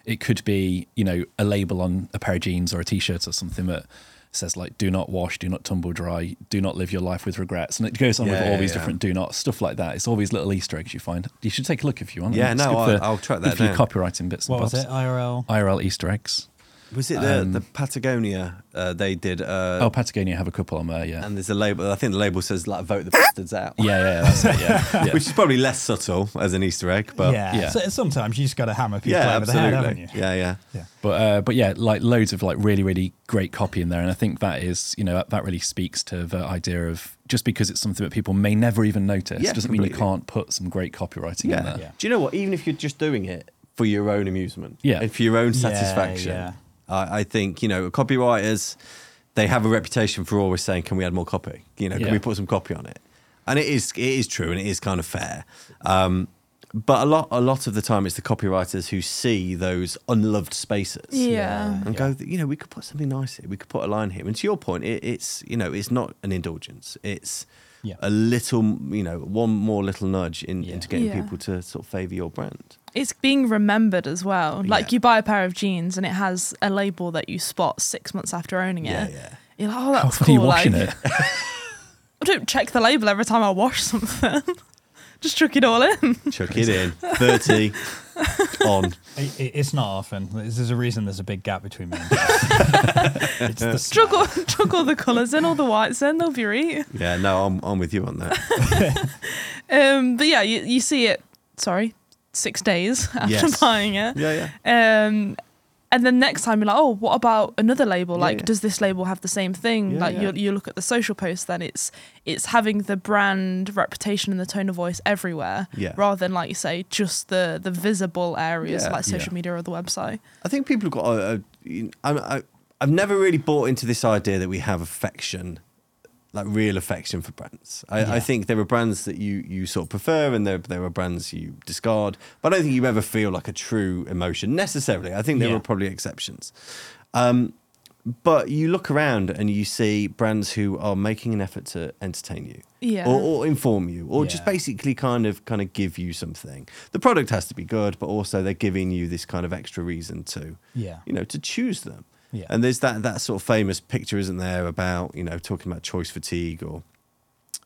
Speaker 1: it could be, you know, a label on a pair of jeans or a t-shirt or something that says like "Do not wash, do not tumble dry, do not live your life with regrets," and it goes on with all
Speaker 2: yeah,
Speaker 1: these
Speaker 2: yeah.
Speaker 1: different "do not" stuff like that. It's all these little Easter eggs you find. You should take a look if you want.
Speaker 2: Yeah,
Speaker 1: It's
Speaker 2: no, I'll-
Speaker 1: for-
Speaker 2: I'll track
Speaker 1: good
Speaker 2: that
Speaker 1: for your
Speaker 2: down.
Speaker 1: copywriting bits. and
Speaker 3: What was it? IRL.
Speaker 1: IRL Easter eggs.
Speaker 2: Was it the,
Speaker 1: Um,
Speaker 2: the Patagonia? Uh, they did, uh,
Speaker 1: oh, Patagonia have a couple on there. Yeah.
Speaker 2: and there's a label. I think the label says like "vote the bastards out,"
Speaker 1: yeah, yeah, that's it. Yeah, yeah.
Speaker 2: which is probably less subtle as an Easter egg, but
Speaker 3: yeah.
Speaker 1: yeah.
Speaker 3: So sometimes you just got to hammer people
Speaker 2: yeah,
Speaker 3: over the head, haven't you?
Speaker 2: Yeah, yeah.
Speaker 3: Yeah.
Speaker 1: But uh, but yeah, like loads of like really really great copy in there, and I think that is you know that, that really speaks to the idea of just because it's something that people may never even notice
Speaker 2: Yeah,
Speaker 1: doesn't mean you can't put some great copywriting in there.
Speaker 3: Yeah.
Speaker 2: Do you know what? Even if you're just doing it for your own amusement,
Speaker 1: Yeah.
Speaker 2: and for your own
Speaker 3: Yeah,
Speaker 2: satisfaction,
Speaker 3: yeah.
Speaker 2: I, I think you know copywriters they have a reputation for always saying, "Can we add more copy? You know, can we put some copy on it?" And it is it is true, and it is kind of fair. Um, but a lot a lot of the time, it's the copywriters who see those unloved spaces.
Speaker 4: Yeah.
Speaker 2: And go, you know, we could put something nice here. We could put a line here. And to your point, it, it's you know, it's not an indulgence. It's
Speaker 3: Yeah.
Speaker 2: a little, you know, one more little nudge in,
Speaker 3: Yeah.
Speaker 2: into getting
Speaker 4: Yeah.
Speaker 2: people to sort of favour your brand.
Speaker 4: It's being remembered as well. Like
Speaker 2: Yeah.
Speaker 4: you buy a pair of jeans and it has a label that you spot six months after owning it.
Speaker 2: Yeah, yeah.
Speaker 4: You're like, oh, that's
Speaker 1: often
Speaker 4: cool.
Speaker 1: are you washing
Speaker 4: like,
Speaker 1: it?
Speaker 4: I don't check the label every time I wash something. Just chuck it all in.
Speaker 2: Chuck it in. 30 on.
Speaker 3: It, it- it's not often. There's there's a reason there's a big gap between me and it's the
Speaker 4: chuck, all, chuck all the colours in, all the whites in, they'll be right.
Speaker 2: Yeah, no, I'm, I'm with you on that.
Speaker 4: Um, but yeah, you, you see it, sorry, six days after
Speaker 2: Yes.
Speaker 4: buying it.
Speaker 2: Yeah, yeah.
Speaker 4: Um, and then next time you're like, oh, what about another label? Like,
Speaker 2: yeah.
Speaker 4: does this label have the same thing?
Speaker 2: Yeah,
Speaker 4: like,
Speaker 2: yeah.
Speaker 4: You, you look at the social post, then it's it's having the brand reputation and the tone of voice everywhere, rather than like you say, just the the visible areas like social media or the website.
Speaker 2: I think people have got a. a I, I, I've never really bought into this idea that we have affection, like real affection for brands. I,
Speaker 3: Yeah.
Speaker 2: I think there are brands that you you sort of prefer, and there there are brands you discard. But I don't think you ever feel like a true emotion necessarily. I think there
Speaker 3: Yeah.
Speaker 2: are probably exceptions. Um, but you look around and you see brands who are making an effort to entertain you,
Speaker 4: Yeah.
Speaker 2: or, or inform you, or just basically kind of kind of give you something. The product has to be good, but also they're giving you this kind of extra reason to
Speaker 3: Yeah.
Speaker 2: you know, to choose them.
Speaker 3: Yeah.
Speaker 2: And there's that that sort of famous picture, isn't there, about you know talking about choice fatigue or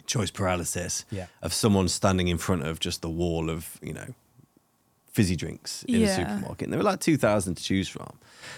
Speaker 2: choice paralysis
Speaker 3: Yeah.
Speaker 2: of someone standing in front of just the wall of you know fizzy drinks in a supermarket. And there were like two thousand to choose from,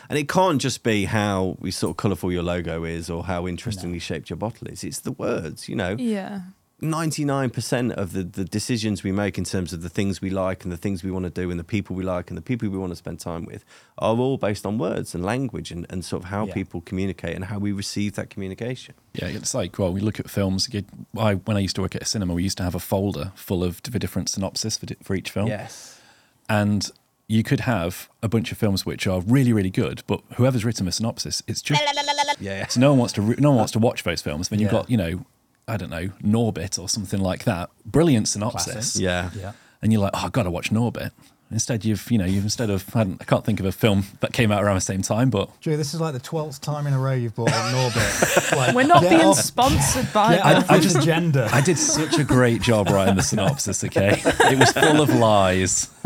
Speaker 2: and it can't just be how we sort of colourful your logo is or how interestingly shaped your bottle is. It's the words, you know.
Speaker 4: yeah.
Speaker 2: 99% of the, the decisions we make in terms of the things we like and the things we want to do and the people we like and the people we want to spend time with are all based on words and language and, and sort of how
Speaker 3: Yeah.
Speaker 2: people communicate and how we receive that communication.
Speaker 1: Yeah, it's like well, we look at films. I when I used to work at a cinema, we used to have a folder full of the different synopsis for, for each film.
Speaker 2: Yes.
Speaker 1: and you could have a bunch of films which are really really good, but whoever's written the synopsis, it's just
Speaker 2: Yeah.
Speaker 1: so no one wants to re- no one wants to watch those films. Then you've
Speaker 3: Yeah.
Speaker 1: got you know I don't know Norbit or something like that, brilliant synopsis.
Speaker 3: Classic.
Speaker 2: Yeah.
Speaker 3: Yeah.
Speaker 1: and you're like, oh, I've got to watch Norbit. Instead, you've you know you've instead of I, I can't think of a film that came out around the same time, but
Speaker 3: Drew, this is like the twelfth time in a row you've bought on Norbit. Like,
Speaker 4: We're not being
Speaker 3: off-
Speaker 4: sponsored by
Speaker 3: Get
Speaker 1: I- I just-
Speaker 3: gender.
Speaker 1: I did such a great job writing the synopsis. Okay, it was full of lies.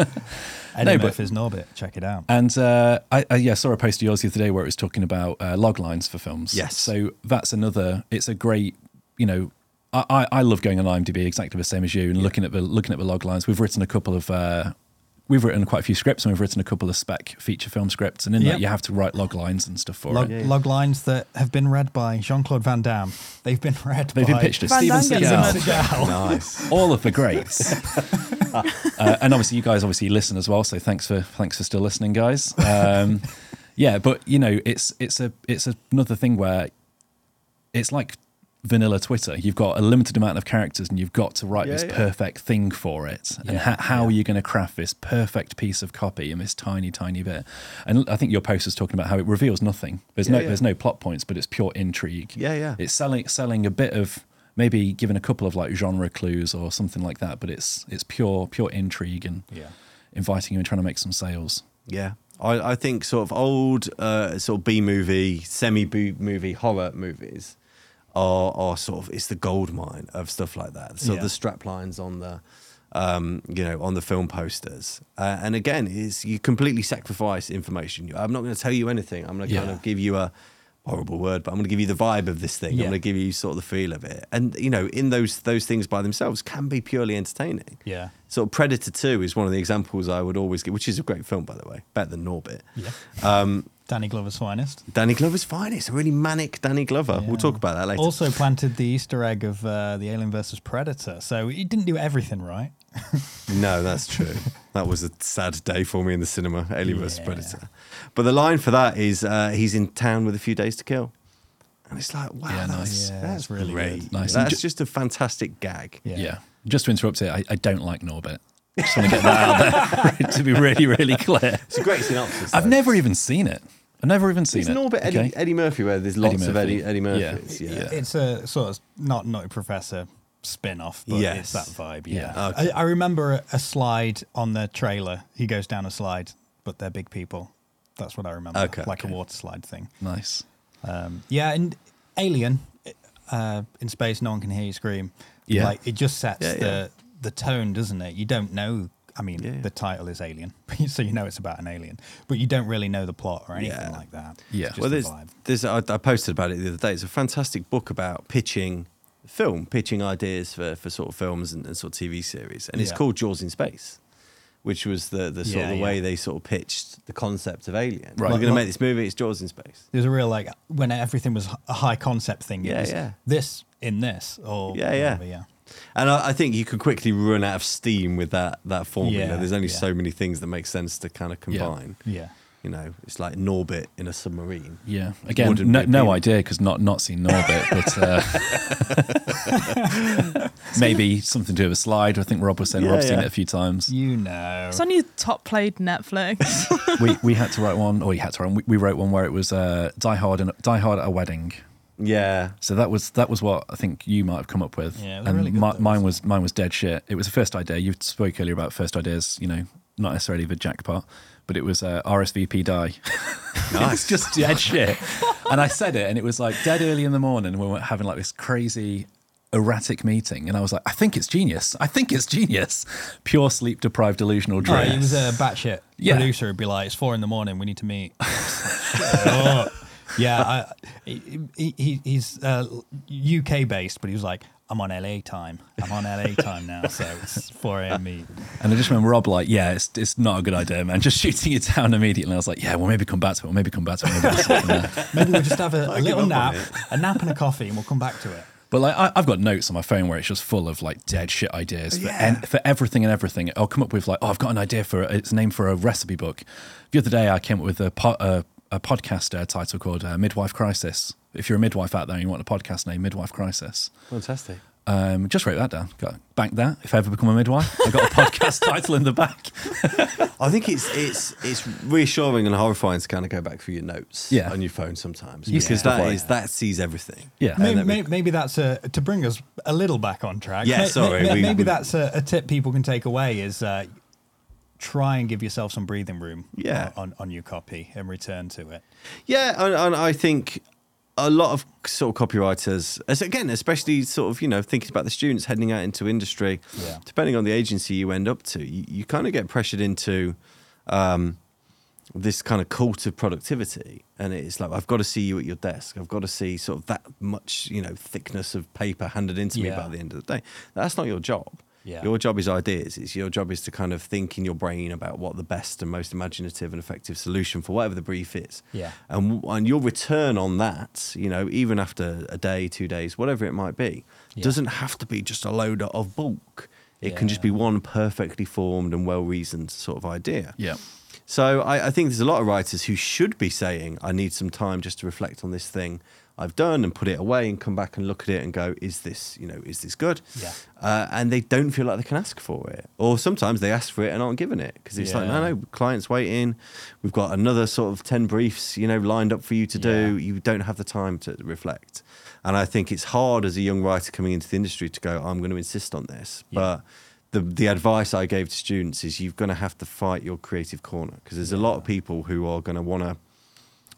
Speaker 3: Eddie
Speaker 1: no, but-
Speaker 3: Murphy's Norbit. Check it out.
Speaker 1: And uh, I, I yeah saw a post of yours the other day where it was talking about uh, log lines for films.
Speaker 2: Yes.
Speaker 1: So that's another. It's a great. You know, I, I, I love going on IMDb exactly the same as you and looking at the looking at the log lines. We've written a couple of. Uh, We've written quite a few scripts and we've written a couple of spec feature film scripts, and in
Speaker 3: Yep.
Speaker 1: that you have to write log lines and stuff for
Speaker 3: Log,
Speaker 1: it.
Speaker 2: Yeah.
Speaker 3: log lines that have been read by Jean Claude Van Damme. They've been read
Speaker 1: They've
Speaker 3: by
Speaker 1: been pitched to Steven
Speaker 4: Damme
Speaker 1: Seagal.
Speaker 3: Seagal.
Speaker 2: Nice.
Speaker 1: all of the greats. uh, and obviously, you guys obviously listen as well. So thanks for thanks for still listening, guys. Um, yeah, but you know, it's it's a it's another thing where it's like vanilla Twitter. You've got a limited amount of characters, and you've got to write
Speaker 2: Yeah,
Speaker 1: this
Speaker 2: yeah.
Speaker 1: perfect thing for it. And ha- how
Speaker 3: yeah.
Speaker 1: are you going to craft this perfect piece of copy in this tiny, tiny bit? And I think your post is talking about how it reveals nothing. There's
Speaker 2: Yeah,
Speaker 1: no
Speaker 2: yeah.
Speaker 1: there's no plot points, but it's pure intrigue.
Speaker 2: Yeah, yeah.
Speaker 1: It's selling selling a bit of maybe giving a couple of like genre clues or something like that, but it's it's pure pure intrigue and
Speaker 3: Yeah.
Speaker 1: inviting you and trying to make some sales.
Speaker 2: Yeah. I, I think sort of old uh, sort of B movie, semi B movie horror movies are are sort of it's the gold mine of stuff like that. So
Speaker 3: Yeah.
Speaker 2: the strap lines on the um, you know on the film posters, uh, and again, is you completely sacrifice information. I'm not going to tell you anything. I'm going to kind of give you a horrible word, but I'm going to give you the vibe of this thing.
Speaker 3: Yeah.
Speaker 2: I'm going to give you sort of the feel of it, and you know, in those those things by themselves can be purely entertaining.
Speaker 3: Yeah.
Speaker 2: Sort of Predator 2 is one of the examples I would always give, which is a great film, by the way, better than Norbit.
Speaker 3: Yeah.
Speaker 2: Um,
Speaker 3: Danny Glover's finest.
Speaker 2: Danny Glover's finest. It's a really manic Danny Glover.
Speaker 3: Yeah.
Speaker 2: We'll talk about that later.
Speaker 3: Also planted the Easter egg of uh, the Alien versus Predator. So he didn't do everything right.
Speaker 2: no, that's true. that was a sad day for me in the cinema, Alien vs.
Speaker 3: Yeah.
Speaker 2: Predator. But the line for that is uh, he's in town with a few days to kill. And it's like, wow,
Speaker 1: Yeah,
Speaker 2: that's,
Speaker 1: nice.
Speaker 3: Yeah,
Speaker 2: that's
Speaker 3: it's really
Speaker 2: great.
Speaker 3: good.
Speaker 1: Nice.
Speaker 2: That's just a fantastic gag.
Speaker 3: Yeah.
Speaker 1: Yeah. Just to interrupt it, I, I don't like Norbit. Just want to get that out there to be really, really clear.
Speaker 2: It's a great synopsis.
Speaker 1: I've never even seen it. I've never even seen
Speaker 2: It's
Speaker 1: it.
Speaker 2: Norbit Eddie,
Speaker 1: okay?
Speaker 2: Eddie Murphy, where there's lots of Eddie, Eddie
Speaker 1: Yeah.
Speaker 2: Murphys. Yeah.
Speaker 1: Yeah.
Speaker 3: It's a sort of not Nutty Professor spin off, but
Speaker 2: Yes.
Speaker 3: it's that vibe.
Speaker 1: Yeah.
Speaker 3: Yeah.
Speaker 2: Okay.
Speaker 3: I, I remember a, a slide on the trailer. He goes down a slide, but they're big people. That's what I remember.
Speaker 2: Okay,
Speaker 3: Like
Speaker 2: okay.
Speaker 3: a water slide thing.
Speaker 1: Nice.
Speaker 3: Um, yeah, and Alien uh, in space, no one can hear you scream.
Speaker 1: Yeah.
Speaker 3: like it just sets
Speaker 2: Yeah,
Speaker 3: the the tone, doesn't it? You don't know. I mean,
Speaker 2: Yeah, yeah.
Speaker 3: the title is Alien, so you know it's about an alien, but you don't really know the plot or anything
Speaker 2: Yeah.
Speaker 3: like that.
Speaker 1: Yeah.
Speaker 2: Well,
Speaker 3: the
Speaker 2: there's,
Speaker 3: vibe.
Speaker 2: there's I, I posted about it the other day. It's a fantastic book about pitching film, pitching ideas for, for sort of films and, and sort of TV series, and it's called Jaws in Space, which was the the sort of the way they sort of pitched the concept of Alien.
Speaker 1: Right.
Speaker 2: We're going to make this movie. It's Jaws in Space.
Speaker 3: There's a real like when everything was a high concept thing. It
Speaker 2: Yeah,
Speaker 3: was
Speaker 2: yeah.
Speaker 3: This in this or
Speaker 2: Yeah, yeah.
Speaker 3: whatever, yeah.
Speaker 2: And I, I think you could quickly run out of steam with that that formula.
Speaker 3: Yeah,
Speaker 2: There's only
Speaker 3: yeah.
Speaker 2: so many things that make sense to kind of combine.
Speaker 3: Yeah.
Speaker 2: You know, it's like Norbit in a submarine.
Speaker 1: Yeah. Again, no, no idea because not not seen Norbit, but uh, maybe something to do with a slide. I think Rob was saying
Speaker 2: Yeah,
Speaker 1: Rob's seen it a few times.
Speaker 3: You know.
Speaker 4: It's on your top played Netflix.
Speaker 1: we we had to write one, or we had to write. We, we wrote one where it was uh, Die Hard and Die Hard at a wedding.
Speaker 2: Yeah.
Speaker 1: So that was that was what I think you might have come up with.
Speaker 3: Yeah, it was
Speaker 1: and
Speaker 3: really good
Speaker 1: mi-
Speaker 3: though,
Speaker 1: mine
Speaker 3: wasn't
Speaker 1: mine was dead shit. It was a first idea. You spoke earlier about first ideas. You know, not necessarily the jackpot, but it was uh, RSVP die. it's just dead shit. And I said it, and it was like dead early in the morning. We were having like this crazy erratic meeting, and I was like, I think it's genius. I think it's genius. Pure sleep deprived delusional
Speaker 3: Oh,
Speaker 1: dream.
Speaker 3: he was a batshit
Speaker 1: Yeah.
Speaker 3: producer. Would be like, "It's four in the morning. We need to meet." Oh. Yeah, I, he, he, he's uh, UK based, but he was like, "I'm on LA time. I'm on LA time now, so it's 4 a.m. meet."
Speaker 1: And I just remember Rob like, yeah, it's, it's not a good idea, man. Just shooting it down immediately. And I was like, yeah, well, maybe come back to it. Or maybe come back to it. Maybe we'll sort from there.
Speaker 3: Maybe we'll just have a, a little nap, a nap and a coffee, and we'll come back to it.
Speaker 1: But like, I, I've got notes on my phone where it's just full of like dead shit ideas for,
Speaker 2: Yeah.
Speaker 1: en- for everything and everything. I'll come up with like, oh, I've got an idea for it's a name for a recipe book. The other day, I came up with a po- a, a podcast uh, title called uh, Midwife Crisis. If you're a midwife out there and you want a podcast name, Midwife Crisis,
Speaker 2: Fantastic.
Speaker 1: um, just wrote that down. Got bank that. If I ever become a midwife, I've got a podcast title in the back.
Speaker 2: I think it's it's it's reassuring and horrifying to kind of go back through your notes
Speaker 1: Yeah.
Speaker 2: on your phone sometimes
Speaker 1: You
Speaker 2: because
Speaker 1: stuff
Speaker 2: that
Speaker 1: like-
Speaker 2: is that sees everything.
Speaker 1: Yeah.
Speaker 2: And
Speaker 3: Maybe,
Speaker 2: that we-
Speaker 3: maybe, maybe that's a to bring us a little back on track.
Speaker 2: Yeah,
Speaker 3: May-
Speaker 2: sorry,
Speaker 3: may-
Speaker 2: we-
Speaker 3: maybe
Speaker 2: we-
Speaker 3: that's a, a tip people can take away is uh, try and give yourself some breathing room.
Speaker 2: Yeah.
Speaker 3: on, on your copy and return to it.
Speaker 2: Yeah, and, and I think a lot of sort of copywriters, as again, especially sort of you know thinking about the students heading out into industry,
Speaker 3: Yeah.
Speaker 2: depending on the agency you end up to, you, you kind of get pressured into um, this kind of cult of productivity, and it's like I've got to see you at your desk. I've got to see sort of that much you know thickness of paper handed into me by the end of the day. That's not your job.
Speaker 3: Yeah.
Speaker 2: Your job is ideas. It's your job is to kind of think in your brain about what the best and most imaginative and effective solution for whatever the brief is.
Speaker 3: Yeah.
Speaker 2: And and your return on that, you know, even after a day, two days, whatever it might be,
Speaker 3: Yeah.
Speaker 2: doesn't have to be just a load of bulk. It can just be one perfectly formed and well reasoned sort of idea.
Speaker 1: Yeah.
Speaker 2: So I, I think there's a lot of writers who should be saying, "I need some time just to reflect on this thing I've done and put it away and come back and look at it and go, is this, you know, is this good?"
Speaker 3: Yeah.
Speaker 2: Uh, and they don't feel like they can ask for it, or sometimes they ask for it and aren't given it because it's like, no, no, clients waiting. We've got another sort of ten briefs, you know, lined up for you to do. You don't have the time to reflect. And I think it's hard as a young writer coming into the industry to go, I'm going to insist on this.
Speaker 3: Yeah.
Speaker 2: But the the advice I gave to students is you're going to have to fight your creative corner because there's a lot of people who are going to want to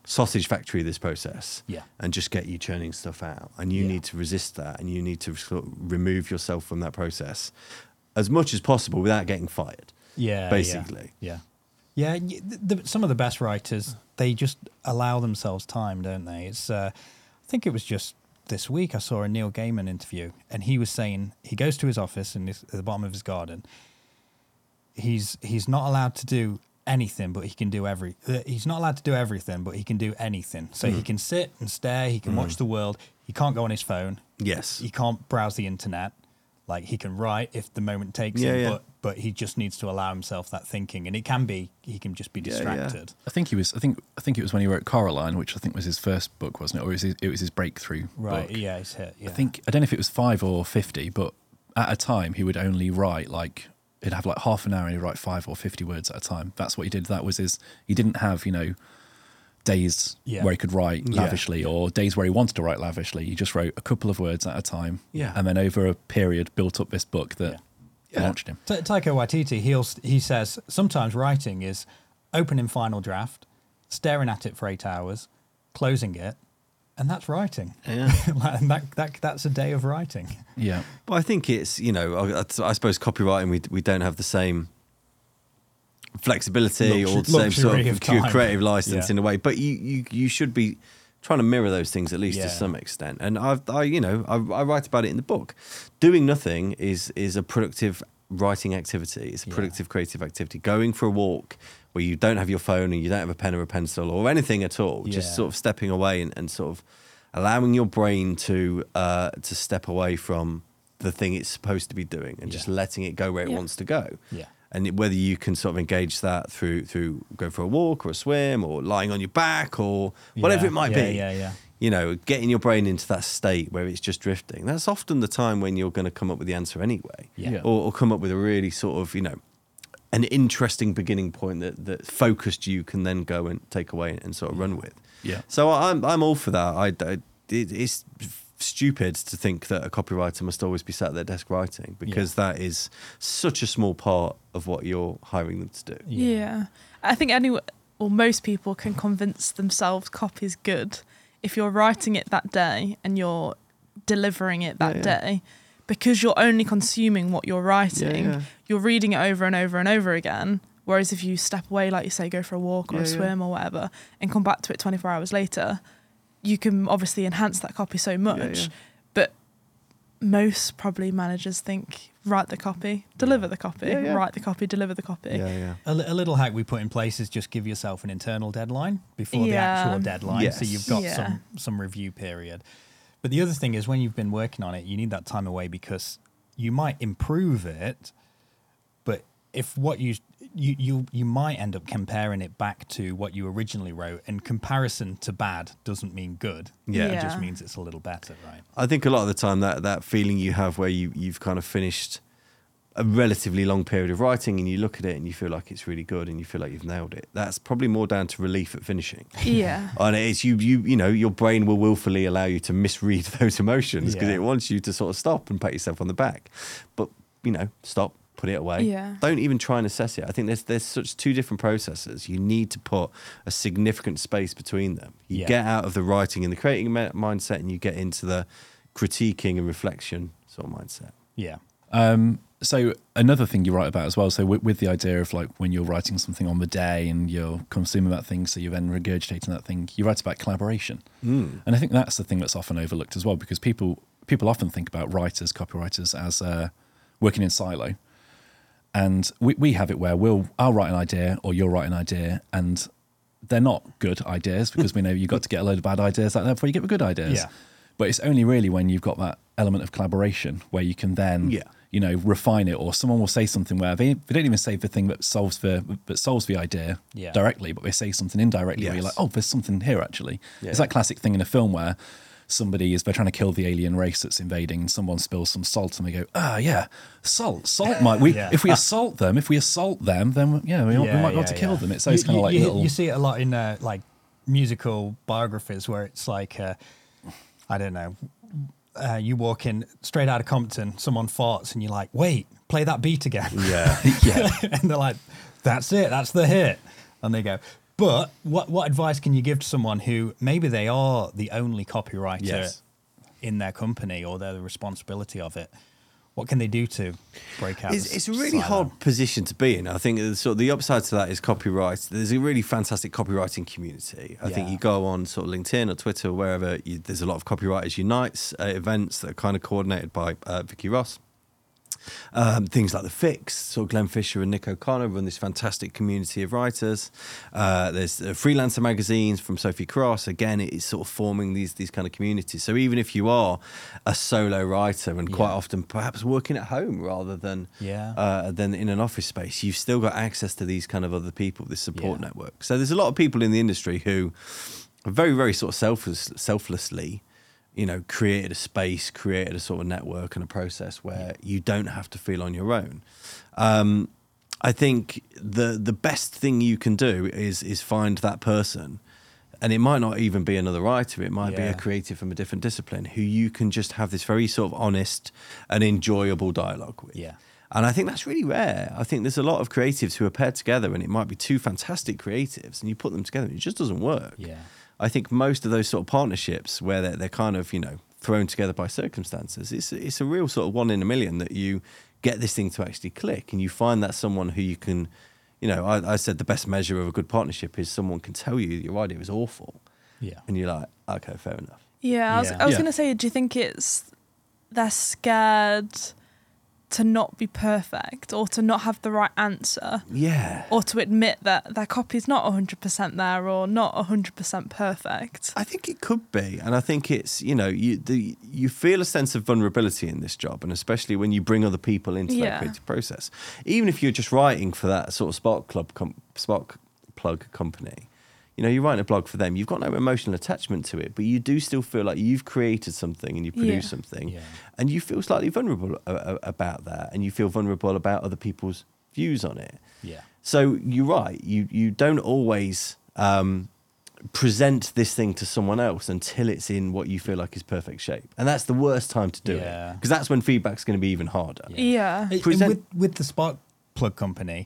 Speaker 2: sausage factory this process
Speaker 3: Yeah.
Speaker 2: and just get you churning stuff out and you
Speaker 3: Yeah.
Speaker 2: need to resist that and you need to sort of remove yourself from that process as much as possible without getting fired
Speaker 3: Yeah,
Speaker 2: basically
Speaker 3: Yeah, yeah. y- The, the, some of the best writers they just allow themselves time, don't they? It's. Uh, I think it was just this week I saw a Neil Gaiman interview, and he was saying he goes to his office in his, at the bottom of his garden. He's he's not allowed to do anything, but he can do every. Uh, he's not allowed to do everything, but he can do anything. So he can sit and stare. He can watch the world. He can't go on his phone.
Speaker 2: yes
Speaker 3: He can't browse the internet. Like he can write if the moment takes
Speaker 2: Yeah,
Speaker 3: him,
Speaker 2: yeah.
Speaker 3: but but he just needs to allow himself that thinking, and it can be he can just be
Speaker 2: Yeah, yeah.
Speaker 3: distracted.
Speaker 1: I think he was. I think. I think it was when he wrote Coraline, which I think was his first book, wasn't it? Or was his, it was his breakthrough
Speaker 3: Right?
Speaker 1: book.
Speaker 3: Yeah, he's hit. Yeah.
Speaker 1: I think I don't know if it was five or fifty, but at a time he would only write like he'd have like half an hour and he'd write five or fifty words at a time. That's what he did. That was his. He didn't have you know days
Speaker 3: Yeah.
Speaker 1: where he could write
Speaker 2: Yeah.
Speaker 1: lavishly or days where he wanted to write lavishly. He just wrote a couple of words at a time.
Speaker 2: Yeah.
Speaker 1: and then over a period built up this book that
Speaker 2: Yeah.
Speaker 1: launched him.
Speaker 3: Ta- Taika Waititi, he'll, he says sometimes writing is opening final draft, staring at it for eight hours, closing it, and that's writing.
Speaker 2: Yeah.
Speaker 3: And that, that that's a day of writing.
Speaker 1: Yeah,
Speaker 2: But I think it's you know I, I suppose copywriting we we don't have the same flexibility or the same sort of
Speaker 3: of
Speaker 2: creative license
Speaker 3: Yeah.
Speaker 2: in a way. But you, you you should be trying to mirror those things at least
Speaker 3: Yeah.
Speaker 2: to some extent. And I've I you know I, I write about it in the book. Doing nothing is is a productive writing activity. It's a
Speaker 3: Yeah.
Speaker 2: productive creative activity. Going for a walk where you don't have your phone and you don't have a pen or a pencil or anything at all. Just sort of stepping away and, and sort of allowing your brain to uh, to step away from the thing it's supposed to be doing and just letting it go where it
Speaker 4: Yeah.
Speaker 2: wants to go.
Speaker 3: Yeah.
Speaker 2: And whether you can sort of engage that through through go for a walk or a swim or lying on your back or whatever
Speaker 3: Yeah,
Speaker 2: it might
Speaker 3: yeah,
Speaker 2: be.
Speaker 3: Yeah, yeah.
Speaker 2: You know, getting your brain into that state where it's just drifting. That's often the time when you're going to come up with the answer anyway,
Speaker 3: Yeah.
Speaker 1: Yeah.
Speaker 2: or, or come up with a really sort of you know an interesting beginning point that that focused you can then go and take away and sort of run with.
Speaker 1: yeah.
Speaker 2: So I'm I'm all for that. I, I it, it's stupid to think that a copywriter must always be sat at their desk writing because that is such a small part of what you're hiring them to do.
Speaker 4: Yeah. I think anyone or most people can convince themselves copy's good if you're writing it that day and you're delivering it that
Speaker 2: Yeah, yeah.
Speaker 4: day because you're only consuming what you're writing.
Speaker 2: yeah.
Speaker 4: You're reading it over and over and over again. Whereas if you step away, like you say, go for a walk or
Speaker 2: Yeah,
Speaker 4: a
Speaker 2: yeah.
Speaker 4: swim or whatever, and come back to it 24 hours later, you can obviously enhance that copy so much.
Speaker 2: yeah.
Speaker 4: But most probably managers think write the copy, deliver the copy,
Speaker 2: Yeah, yeah.
Speaker 4: write the copy, deliver the copy.
Speaker 2: Yeah, yeah.
Speaker 3: A, li- a little hack we put in place is just give yourself an internal deadline before the actual deadline, so you've got
Speaker 4: Yeah.
Speaker 3: some some review period. But the other thing is when you've been working on it, you need that time away because you might improve it, but if what you you you you might end up comparing it back to what you originally wrote, and comparison to bad doesn't mean good.
Speaker 2: Yeah.
Speaker 3: it just means it's a little better, right?
Speaker 2: I think a lot of the time that that feeling you have where you you've kind of finished a relatively long period of writing and you look at it and you feel like it's really good and you feel like you've nailed it. That's probably more down to relief at finishing.
Speaker 4: Yeah.
Speaker 2: And it's you, you, you know, your brain will willfully allow you to misread those emotions because
Speaker 3: Yeah.
Speaker 2: it wants you to sort of stop and pat yourself on the back. But you know, stop, put it away.
Speaker 4: Yeah.
Speaker 2: Don't even try and assess it. I think there's there's such two different processes. You need to put a significant space between them. You
Speaker 3: Yeah.
Speaker 2: get out of the writing and the creating mindset, and you get into the critiquing and reflection sort of mindset.
Speaker 3: Yeah,
Speaker 1: Um, so another thing you write about as well. So with, with the idea of like when you're writing something on the day and you're consuming that thing, so you're then regurgitating that thing. You write about collaboration,
Speaker 2: Mm.
Speaker 1: and I think that's the thing that's often overlooked as well because people people often think about writers, copywriters as uh, working in silo, and we we have it where we'll I'll write an idea or you'll write an idea and. They're not good ideas because we know you've got to get a load of bad ideas like that before you get the good ideas.
Speaker 3: Yeah.
Speaker 1: But it's only really when you've got that element of collaboration where you can then
Speaker 2: Yeah.
Speaker 1: You know, refine it, or someone will say something where they, they don't even say the thing that solves the that solves the idea
Speaker 3: Yeah.
Speaker 1: directly, but they say something indirectly where you're like, oh, there's something here actually.
Speaker 2: Yeah.
Speaker 1: It's that classic thing in a film where somebody is they're trying to kill the alien race that's invading, and someone spills some salt, and they go, ah, yeah, salt, salt might we
Speaker 3: Yeah.
Speaker 1: if we assault them, if we assault them, then yeah, we, we might be able to kill them. It's those kind of like
Speaker 3: you,
Speaker 1: little.
Speaker 3: You see it a lot in uh, like musical biographies where it's like, uh, I don't know, uh, you walk in straight out of Compton, someone farts, and you're like, wait, play that beat again.
Speaker 2: Yeah.
Speaker 1: yeah,
Speaker 3: and they're like, "That's it, that's the hit," and they go. But what what advice can you give to someone who maybe they are the only copywriter
Speaker 2: Yes.
Speaker 3: in their company or they're the responsibility of it? What can they do to break out?
Speaker 2: It's, it's a really hard position to be in. I think the sort of the upside to that is copyright. There's a really fantastic copywriting community. I think you go on sort of LinkedIn or Twitter or wherever. You, there's a lot of copywriters unites uh, events that are kind of coordinated by uh, Vikki Ross. Um, things like the Fix, so Glenn Fisher and Nick O'Connor run this fantastic community of writers. Uh, there's uh, freelancer magazines from Sophie Cross. Again, it is sort of forming these these kind of communities. So even if you are a solo writer and quite
Speaker 3: Yeah.
Speaker 2: often perhaps working at home rather than
Speaker 3: Yeah.
Speaker 2: uh, than in an office space, you've still got access to these kind of other people, this support
Speaker 3: Yeah.
Speaker 2: network. So there's a lot of people in the industry who are very, very sort of selfless, selflessly, you know, created a space, created a sort of network and a process where you don't have to feel on your own. Um, I think the the best thing you can do is is find that person. And it might not even be another writer. It might be a creative from a different discipline who you can just have this very sort of honest and enjoyable dialogue with.
Speaker 3: Yeah.
Speaker 2: And I think that's really rare. I think there's a lot of creatives who are paired together, and it might be two fantastic creatives, and you put them together, and it just doesn't work.
Speaker 3: Yeah.
Speaker 2: I think most of those sort of partnerships where they're, they're kind of, you know, thrown together by circumstances, it's, it's a real sort of one in a million that you get this thing to actually click and you find that someone who you can, you know, I, I said the best measure of a good partnership is someone can tell you your idea is awful.
Speaker 3: Yeah.
Speaker 2: And you're like, okay, fair enough.
Speaker 4: Yeah, I was,
Speaker 3: Yeah.
Speaker 4: Was
Speaker 1: Yeah.
Speaker 4: going to say, do you think it's they're scared to not be perfect or to not have the right answer
Speaker 2: Yeah.
Speaker 4: or to admit that their copy's not 100% there or not 100% perfect?
Speaker 2: I think it could be, and I think it's you know you the you feel a sense of vulnerability in this job, and especially when you bring other people into
Speaker 4: Yeah.
Speaker 2: that creative process. Even if you're just writing for that sort of Spark Club com- Spark Plug company, you know you're writing a blog for them. You've got no emotional attachment to it, but you do still feel like you've created something and you produce
Speaker 4: Yeah.
Speaker 2: something,
Speaker 3: Yeah.
Speaker 2: and you feel slightly vulnerable a- a- about that, and you feel vulnerable about other people's views on it.
Speaker 3: Yeah.
Speaker 2: So you're right. You you don't always um, present this thing to someone else until it's in what you feel like is perfect shape, and that's the worst time to do
Speaker 3: Yeah.
Speaker 2: it because that's when feedback's going to be even harder.
Speaker 3: Yeah.
Speaker 4: Yeah.
Speaker 2: Present-
Speaker 3: with, with the Spark Plug company,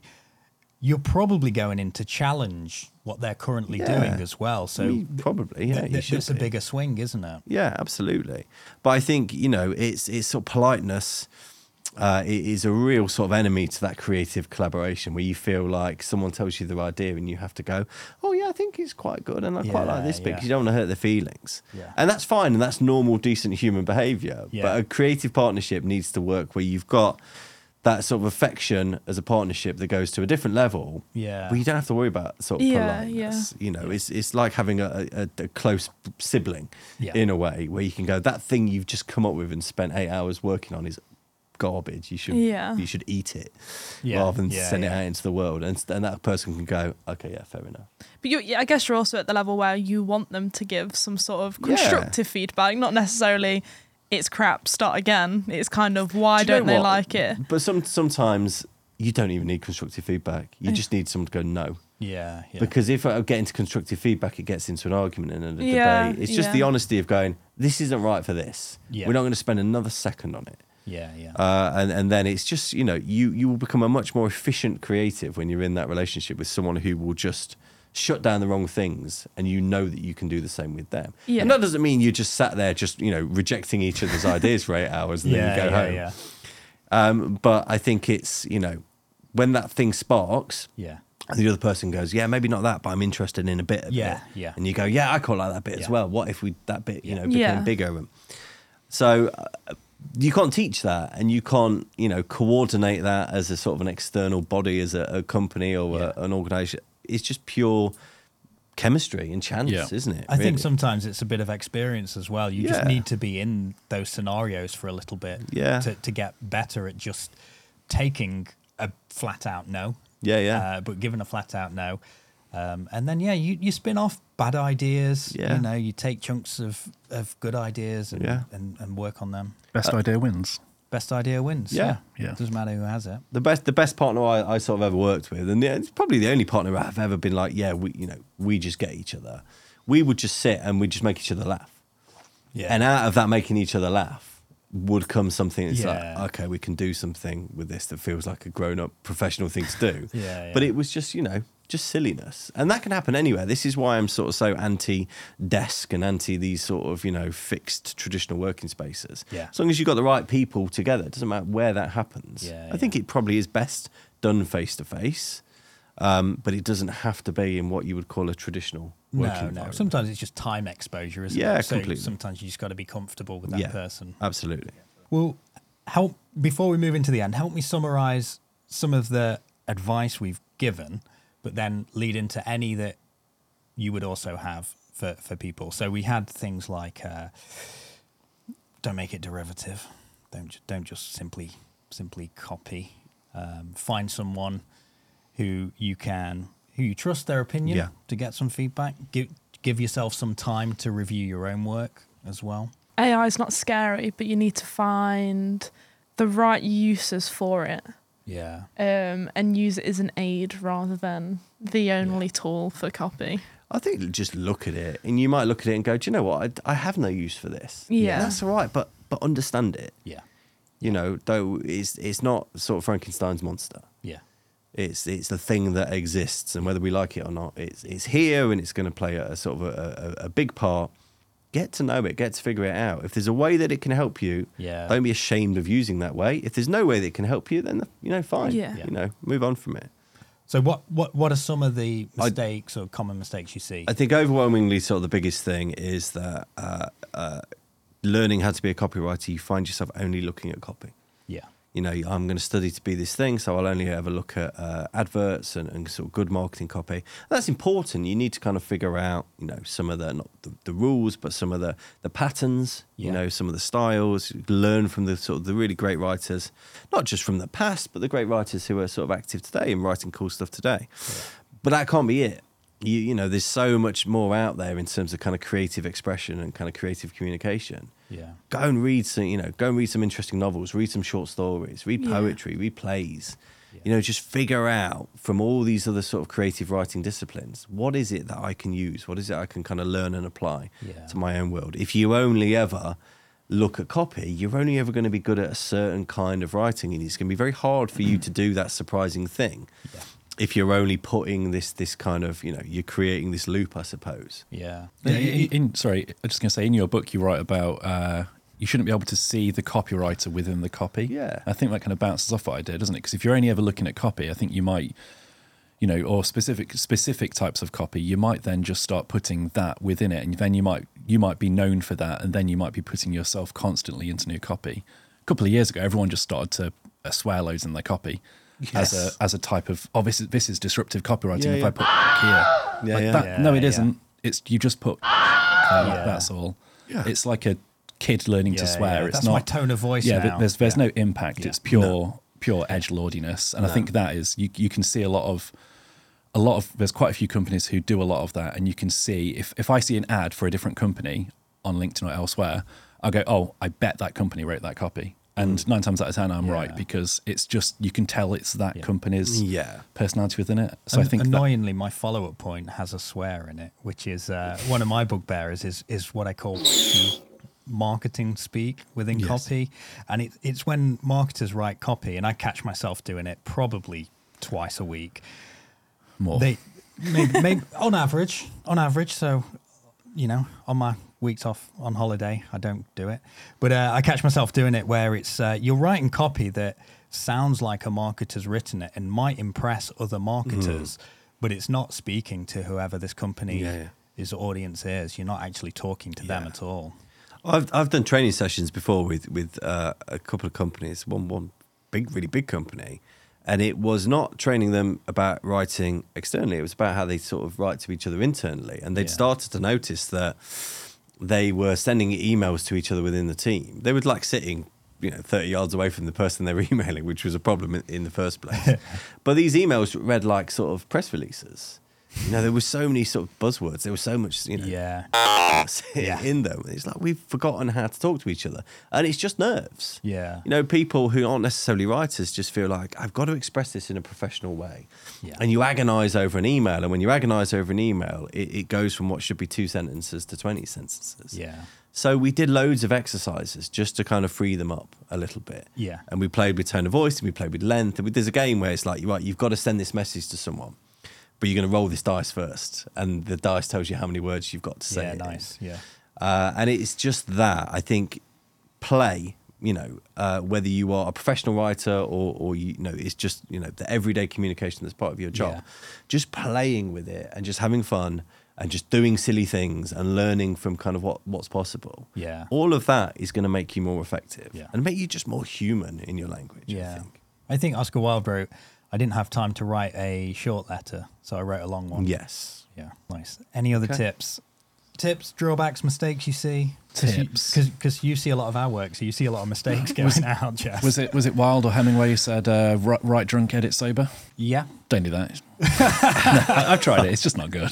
Speaker 3: you're probably going in to challenge what they're currently
Speaker 2: Yeah.
Speaker 3: doing as well. So
Speaker 2: I mean, probably, yeah,
Speaker 3: th- it's a bigger swing, isn't it?
Speaker 2: Yeah, absolutely. But I think you know it's it's sort of politeness. Uh, it is a real sort of enemy to that creative collaboration where you feel like someone tells you their idea and you have to go, oh yeah, I think it's quite good and I quite like this bit
Speaker 3: yeah.
Speaker 2: 'cause you don't want to hurt their feelings.
Speaker 3: Yeah.
Speaker 2: And that's fine and that's normal, decent human behaviour.
Speaker 3: Yeah.
Speaker 2: But a creative partnership needs to work where you've got that sort of affection as a partnership that goes to a different level.
Speaker 3: Yeah.
Speaker 2: Where you don't have to worry about sort of
Speaker 4: Yeah,
Speaker 2: politeness. You know, it's it's like having a, a, a close sibling
Speaker 3: Yeah.
Speaker 2: in a way where you can go, that thing you've just come up with and spent eight hours working on is garbage. You should
Speaker 4: Yeah.
Speaker 2: you should eat it
Speaker 3: Yeah,
Speaker 2: rather than
Speaker 3: yeah,
Speaker 2: send it out into the world. And, and that person can go, okay, yeah, fair enough.
Speaker 4: But you, I guess you're also at the level where you want them to give some sort of
Speaker 2: Yeah.
Speaker 4: constructive feedback, not necessarily it's crap, start again. It's kind of why
Speaker 2: Do
Speaker 4: don't they
Speaker 2: what?
Speaker 4: like it?
Speaker 2: But some sometimes you don't even need constructive feedback. You just need someone to go no.
Speaker 3: Yeah. yeah.
Speaker 2: Because if I get into constructive feedback, it gets into an argument and a
Speaker 4: Yeah,
Speaker 2: debate. It's just the honesty of going, this isn't right for this.
Speaker 3: Yeah.
Speaker 2: We're not going to spend another second on it.
Speaker 3: yeah. Yeah.
Speaker 2: Uh, and and then it's just you know you you will become a much more efficient creative when you're in that relationship with someone who will just shut down the wrong things and you know that you can do the same with them
Speaker 4: Yeah.
Speaker 2: and that doesn't mean you just sat there just you know rejecting each other's ideas for eight hours and
Speaker 3: yeah.
Speaker 2: then you go
Speaker 3: yeah,
Speaker 2: home
Speaker 3: yeah.
Speaker 2: Um, but i think it's you know when that thing sparks
Speaker 3: Yeah.
Speaker 2: and the other person goes yeah maybe not that but i'm interested in a bit of
Speaker 3: Yeah,
Speaker 2: it
Speaker 3: yeah.
Speaker 2: and you go yeah i quite like that bit as well what if we that bit you know became bigger so uh, you can't teach that, and you can't, you know, coordinate that as a sort of an external body, as a, a company or a, an organization. It's just pure chemistry and chance,
Speaker 1: Yeah.
Speaker 2: isn't it?
Speaker 3: I think sometimes it's a bit of experience as well. You just need to be in those scenarios for a little bit
Speaker 2: Yeah.
Speaker 3: to, to get better at just taking a flat out no.
Speaker 2: Yeah, yeah.
Speaker 3: Uh, but given a flat out no. Um, and then, yeah, you, you spin off bad ideas.
Speaker 2: Yeah.
Speaker 3: You know, you take chunks of, of good ideas and,
Speaker 2: Yeah.
Speaker 3: and, and work on them.
Speaker 1: Best idea wins.
Speaker 3: Best idea wins.
Speaker 2: Yeah.
Speaker 1: Yeah.
Speaker 3: Doesn't matter who has it.
Speaker 2: the best the best partner I, I sort of ever worked with, and yeah, it's probably the only partner I've ever been like, yeah, we you know we just get each other. We would just sit and we'd just make each other laugh,
Speaker 3: Yeah.
Speaker 2: and out of that making each other laugh would come something that's
Speaker 3: Yeah.
Speaker 2: like, okay, we can do something with this that feels like a grown up professional thing to do.
Speaker 3: Yeah, yeah.
Speaker 2: But it was just you know just silliness, and that can happen anywhere. This is why I'm sort of so anti desk and anti these sort of you know fixed traditional working spaces.
Speaker 3: Yeah.
Speaker 2: As long as you've got the right people together, it doesn't matter where that happens.
Speaker 3: Yeah,
Speaker 2: I think it probably is best done face to face, um, but it doesn't have to be in what you would call a traditional working
Speaker 3: No, no.
Speaker 2: environment.
Speaker 3: Sometimes it's just time exposure, isn't
Speaker 2: Yeah,
Speaker 3: it? So
Speaker 2: completely.
Speaker 3: Sometimes you just got to be comfortable with that
Speaker 2: yeah,
Speaker 3: person.
Speaker 2: Absolutely.
Speaker 3: Well, help before we move into the end. Help me summarize some of the advice we've given, but then lead into any that you would also have for for people. So we had things like uh, don't make it derivative. Don't don't just simply simply copy. Um, find someone who you can who you trust their opinion
Speaker 2: Yeah.
Speaker 3: to get some feedback. Give give yourself some time to review your own work as well.
Speaker 4: AI is not scary, but you need to find the right uses for it
Speaker 3: Yeah.
Speaker 4: um, and use it as an aid rather than the only tool for copy.
Speaker 2: I think just look at it, and you might look at it and go, "Do you know what? I, I have no use for this.
Speaker 4: Yeah.
Speaker 2: And that's all right, but but understand it.
Speaker 3: Yeah.
Speaker 2: You know, though it's it's not sort of Frankenstein's monster.
Speaker 3: Yeah.
Speaker 2: It's it's the thing that exists, and whether we like it or not, it's it's here, and it's going to play a, a sort of a, a, a big part. Get to know it, get to figure it out. If there's a way that it can help you,
Speaker 3: Yeah.
Speaker 2: don't be ashamed of using that way. If there's no way that it can help you, then you know, fine.
Speaker 4: Yeah.
Speaker 2: You know, move on from it.
Speaker 3: So what what what are some of the
Speaker 2: I-
Speaker 3: mistakes or common mistakes you see?
Speaker 2: I think overwhelmingly, sort of the biggest thing is that uh, uh, learning how to be a copywriter, you find yourself only looking at copy.
Speaker 3: yeah.
Speaker 2: You know, I'm going to study to be this thing, so I'll only ever look at uh, adverts and, and sort of good marketing copy. That's important. You need to kind of figure out, you know, some of the not the, the rules, but some of the the patterns. You know, some of the styles. Learn from the sort of the really great writers, not just from the past, but the great writers who are sort of active today and writing cool stuff today. But that can't be it. You, you know, there's so much more out there in terms of kind of creative expression and kind of creative communication
Speaker 3: Yeah.
Speaker 2: go and read some, you know, go and read some interesting novels, read some short stories, read
Speaker 4: Yeah.
Speaker 2: poetry, read plays. You know, just figure out from all these other sort of creative writing disciplines, what is it that I can use? What is it I can kind of learn and apply
Speaker 3: Yeah.
Speaker 2: to my own world? If you only ever look at copy, you're only ever going to be good at a certain kind of writing, and it's going to be very hard for you mm. to do that surprising thing.
Speaker 3: Yeah.
Speaker 2: If you're only putting this this kind of, you know, you're creating this loop, I suppose.
Speaker 3: Yeah.
Speaker 1: Yeah, in, in- sorry, I was just going to say, in your book, you write about uh, you shouldn't be able to see the copywriter within the copy.
Speaker 2: Yeah.
Speaker 1: I think that kind of bounces off what I did, doesn't it? Because if you're only ever looking at copy, I think you might, you know, or specific specific types of copy, you might then just start putting that within it, and then you might you might be known for that, and then you might be putting yourself constantly into new copy. A couple of years ago, everyone just started to uh, swear loads in their copy. As a as a type of oh this is this is disruptive copywriting
Speaker 2: Yeah,
Speaker 1: if
Speaker 2: yeah.
Speaker 1: I put here
Speaker 2: Yeah,
Speaker 1: like that, no, it not It's you just put. That's all.
Speaker 2: Yeah.
Speaker 1: It's like a kid learning to swear. It's
Speaker 3: That's
Speaker 1: not
Speaker 3: my tone of voice
Speaker 1: Yeah,
Speaker 3: now.
Speaker 1: there's there's no impact. It's pure pure edge lordiness, and I think that is you. You can see a lot of a lot of there's quite a few companies who do a lot of that, and you can see if if I see an ad for a different company on LinkedIn or elsewhere, I go, oh, I bet that company wrote that copy. And nine times out of ten, I'm
Speaker 3: Yeah.
Speaker 1: right because it's just you can tell it's that
Speaker 3: Yeah.
Speaker 1: company's
Speaker 2: Yeah.
Speaker 1: personality within it. So I
Speaker 3: An-
Speaker 1: think that,
Speaker 3: annoyingly, my follow-up point has a swear in it, which is uh, one of my bugbearers is is what I call marketing speak within
Speaker 2: Yes.
Speaker 3: copy, and it, it's when marketers write copy, and I catch myself doing it probably twice a week.
Speaker 1: more.
Speaker 3: They maybe, maybe on average, on average. So, you know, on my weeks off on holiday, I don't do it, but uh, I catch myself doing it where it's uh, you're writing copy that sounds like a marketer's written it and might impress other marketers, but it's not speaking to whoever this company.
Speaker 2: Yeah, yeah.
Speaker 3: His audience is. You're not actually talking to them at all.
Speaker 2: I've I've done training sessions before with with uh, a couple of companies. One one big, really big company, And it was not training them about writing externally. It was about how they sort of write to each other internally. And they'd
Speaker 3: Yeah.
Speaker 2: started to notice that they were sending emails to each other within the team. They were like sitting, you know, 30 yards away from the person they were emailing, which was a problem in, in the first place. but these emails read like sort of press releases. You know, there were so many sort of buzzwords. There was so much, you know,
Speaker 3: Yeah.
Speaker 2: yeah. in them. It's like we've forgotten how to talk to each other. And it's just nerves.
Speaker 3: Yeah.
Speaker 2: You know, people who aren't necessarily writers just feel like, I've got to express this in a professional way.
Speaker 3: Yeah.
Speaker 2: And you agonize over an email. And when you agonize over an email, it, it goes from what should be two sentences to 20 sentences.
Speaker 3: Yeah.
Speaker 2: So we did loads of exercises just to kind of free them up a little bit.
Speaker 3: Yeah.
Speaker 2: And we played with tone of voice and we played with length. And we, there's a game where it's like, right, you've got to send this message to someone, but you're going to roll this dice first. And the dice tells you how many words you've got to say.
Speaker 3: Yeah. Nice. Yeah.
Speaker 2: Uh, and it's just that I think play, you know, uh, whether you are a professional writer or, or you, know, it's just you know the everyday communication that's part of your job.
Speaker 3: Yeah.
Speaker 2: Just playing with it and just having fun and just doing silly things and learning from kind of what what's possible.
Speaker 3: Yeah.
Speaker 2: all of that is going to make you more effective
Speaker 3: Yeah.
Speaker 2: and make you just more human in your language. I
Speaker 3: Yeah.
Speaker 2: think.
Speaker 3: I think Oscar Wilde wrote, I didn't have time to write a short letter, so I wrote a long one.
Speaker 2: Yes.
Speaker 3: Yeah, nice. Any other
Speaker 2: Okay.
Speaker 3: tips? Tips, drawbacks, mistakes you see?
Speaker 1: Tips.
Speaker 3: Because you, see a lot of our work, so you see a lot of mistakes going out, Jess.
Speaker 1: Was it was it Wilde or Hemingway who said uh, write, write drunk, edit sober?
Speaker 3: Yeah.
Speaker 1: Don't do that. No, I, I've tried it. It's just not good.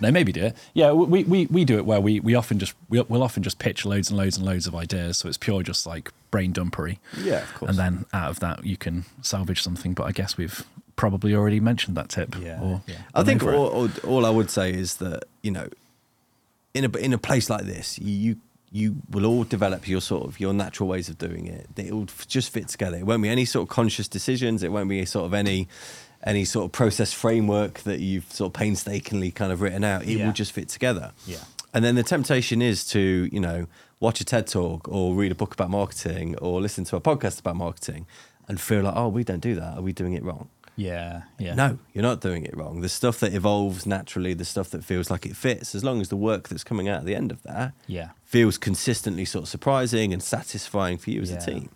Speaker 1: No, maybe do it. Yeah, we, we, we do it where we, we often just we, we'll often just pitch loads and loads and loads of ideas, so it's pure just like brain dumpery.
Speaker 2: Yeah, of course.
Speaker 1: And then out of that you can salvage something. But I guess we've probably already mentioned that tip.
Speaker 3: Yeah,
Speaker 1: Or
Speaker 3: yeah.
Speaker 2: I think all, all, all I would say is that you know, in a in a place like this, you you will all develop your sort of your natural ways of doing it. It will just fit together. It won't be any sort of conscious decisions. It won't be sort of any any sort of process framework that you've sort of painstakingly kind of written out. It
Speaker 3: Yeah.
Speaker 2: will just fit together.
Speaker 3: Yeah.
Speaker 2: And then the temptation is to, you know, watch a TED talk or read a book about marketing or listen to a podcast about marketing and feel like, oh, we don't do that. Are we doing it wrong?
Speaker 3: Yeah. Yeah.
Speaker 2: No, you're not doing it wrong. The stuff that evolves naturally, the stuff that feels like it fits, as long as the work that's coming out at the end of that
Speaker 3: Yeah.
Speaker 2: feels consistently sort of surprising and satisfying for you as
Speaker 3: Yeah.
Speaker 2: a team.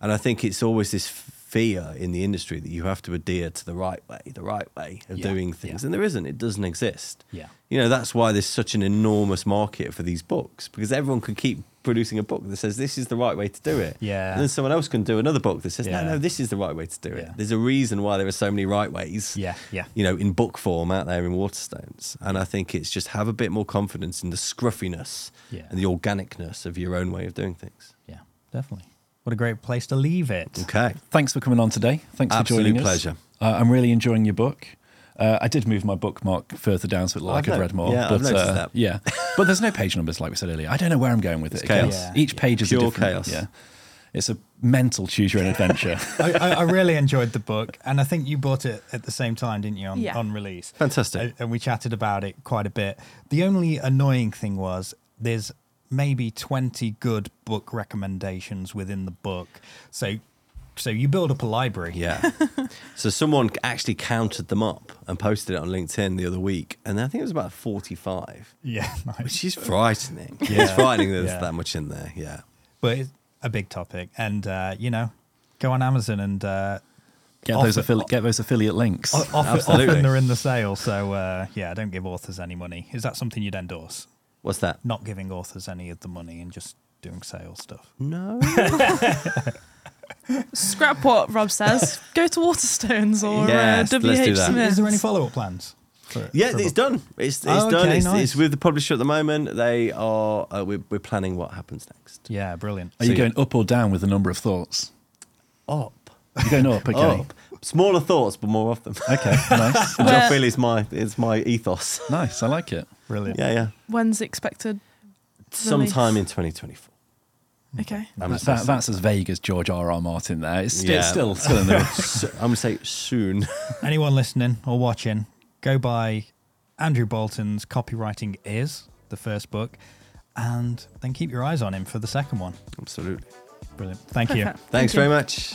Speaker 2: And I think it's always this fear in the industry that you have to adhere to the right way, the right way of
Speaker 3: Yeah,
Speaker 2: doing things.
Speaker 3: yeah.
Speaker 2: And there isn't, it doesn't exist.
Speaker 3: Yeah.
Speaker 2: You know, that's why there's such an enormous market for these books because everyone can keep producing a book that says this is the right way to do it.
Speaker 3: Yeah.
Speaker 2: And then someone else can do another book that says,
Speaker 3: Yeah.
Speaker 2: no, no, this is the right way to do it.
Speaker 3: Yeah.
Speaker 2: There's a reason why there are so many right ways
Speaker 3: Yeah. Yeah.
Speaker 2: you know, in book form out there in Waterstones. And I think it's just have a bit more confidence in the scruffiness
Speaker 3: Yeah.
Speaker 2: and the organicness of your own way of doing things.
Speaker 3: Yeah. Definitely. What a great place to leave it.
Speaker 2: Okay.
Speaker 1: Thanks for coming on today. Thanks
Speaker 2: Absolute
Speaker 1: for joining us.
Speaker 2: pleasure.
Speaker 1: Uh, I'm really enjoying your book. Uh, I did move my bookmark further down so it looked like
Speaker 2: I've
Speaker 1: I'd read more.
Speaker 2: yeah, I've
Speaker 1: but,
Speaker 2: noticed
Speaker 1: uh,
Speaker 2: that.
Speaker 1: Yeah, but there's no page numbers like we said earlier. I don't know where I'm going with
Speaker 2: It's
Speaker 1: it.
Speaker 2: chaos.
Speaker 3: Yeah,
Speaker 1: Each
Speaker 3: yeah.
Speaker 1: page is
Speaker 2: Pure
Speaker 1: a different.
Speaker 2: chaos.
Speaker 1: Yeah, it's a mental choose your own adventure.
Speaker 3: I, I, I really enjoyed the book, and I think you bought it at the same time, didn't you, on,
Speaker 4: Yeah.
Speaker 3: on release?
Speaker 2: Fantastic.
Speaker 3: And- And we chatted about it quite a bit. The only annoying thing was there's maybe 20 good book recommendations within the book. So so you build up a library.
Speaker 2: Yeah. so someone actually counted them up and posted it on LinkedIn the other week. And I think it was about 45,
Speaker 3: Yeah, nice.
Speaker 2: which is frightening.
Speaker 3: Yeah.
Speaker 2: It's frightening that there's
Speaker 3: Yeah.
Speaker 2: that much in there. Yeah.
Speaker 3: But it's a big topic. And, uh, you know, go on Amazon and uh,
Speaker 1: Get
Speaker 3: Offer-
Speaker 1: those affili- get those affiliate links.
Speaker 3: o- often,
Speaker 2: Absolutely.
Speaker 3: often they're in the sale. So, uh, yeah, don't give authors any money. Is that something you'd endorse?
Speaker 2: What's that?
Speaker 3: Not giving authors any of the money and just doing sales stuff.
Speaker 2: No.
Speaker 4: Scrap what Rob says. Go to Waterstones or
Speaker 2: Yes,
Speaker 4: uh,
Speaker 2: let's do
Speaker 4: WH
Speaker 2: that.
Speaker 4: Smith.
Speaker 3: Is there any follow up plans? for-
Speaker 2: Yeah,
Speaker 3: for
Speaker 2: it's
Speaker 3: book?
Speaker 2: done. It's, it's
Speaker 3: Oh,
Speaker 2: done.
Speaker 3: okay,
Speaker 2: It's,
Speaker 3: nice.
Speaker 2: it's with the publisher at the moment. They are. Uh, we're, we're planning what happens next.
Speaker 3: Yeah, brilliant.
Speaker 1: Are you
Speaker 2: so-
Speaker 1: going up or down with the number of thoughts?
Speaker 2: Up.
Speaker 1: You're going up. Okay.
Speaker 2: Up. Smaller thoughts, but more of them.
Speaker 1: Okay. Nice.
Speaker 2: Which I feel is my is my ethos.
Speaker 1: nice. I like it.
Speaker 3: Brilliant.
Speaker 2: Yeah, yeah.
Speaker 4: When's expected?
Speaker 2: Sometime in 2024.
Speaker 4: Okay.
Speaker 2: I'm,
Speaker 1: That, that- that's as vague as George R. R. Martin. There, it's sti-
Speaker 2: Yeah.
Speaker 1: still still in the.
Speaker 2: so- I'm gonna say soon.
Speaker 3: Anyone listening or watching, go buy Andrew Boulton's Copywriting Is, the first book, and then keep your eyes on him for the second one.
Speaker 2: Absolutely.
Speaker 3: Brilliant. Thank you.
Speaker 2: Thanks
Speaker 4: Thank
Speaker 2: very
Speaker 4: you.
Speaker 2: much.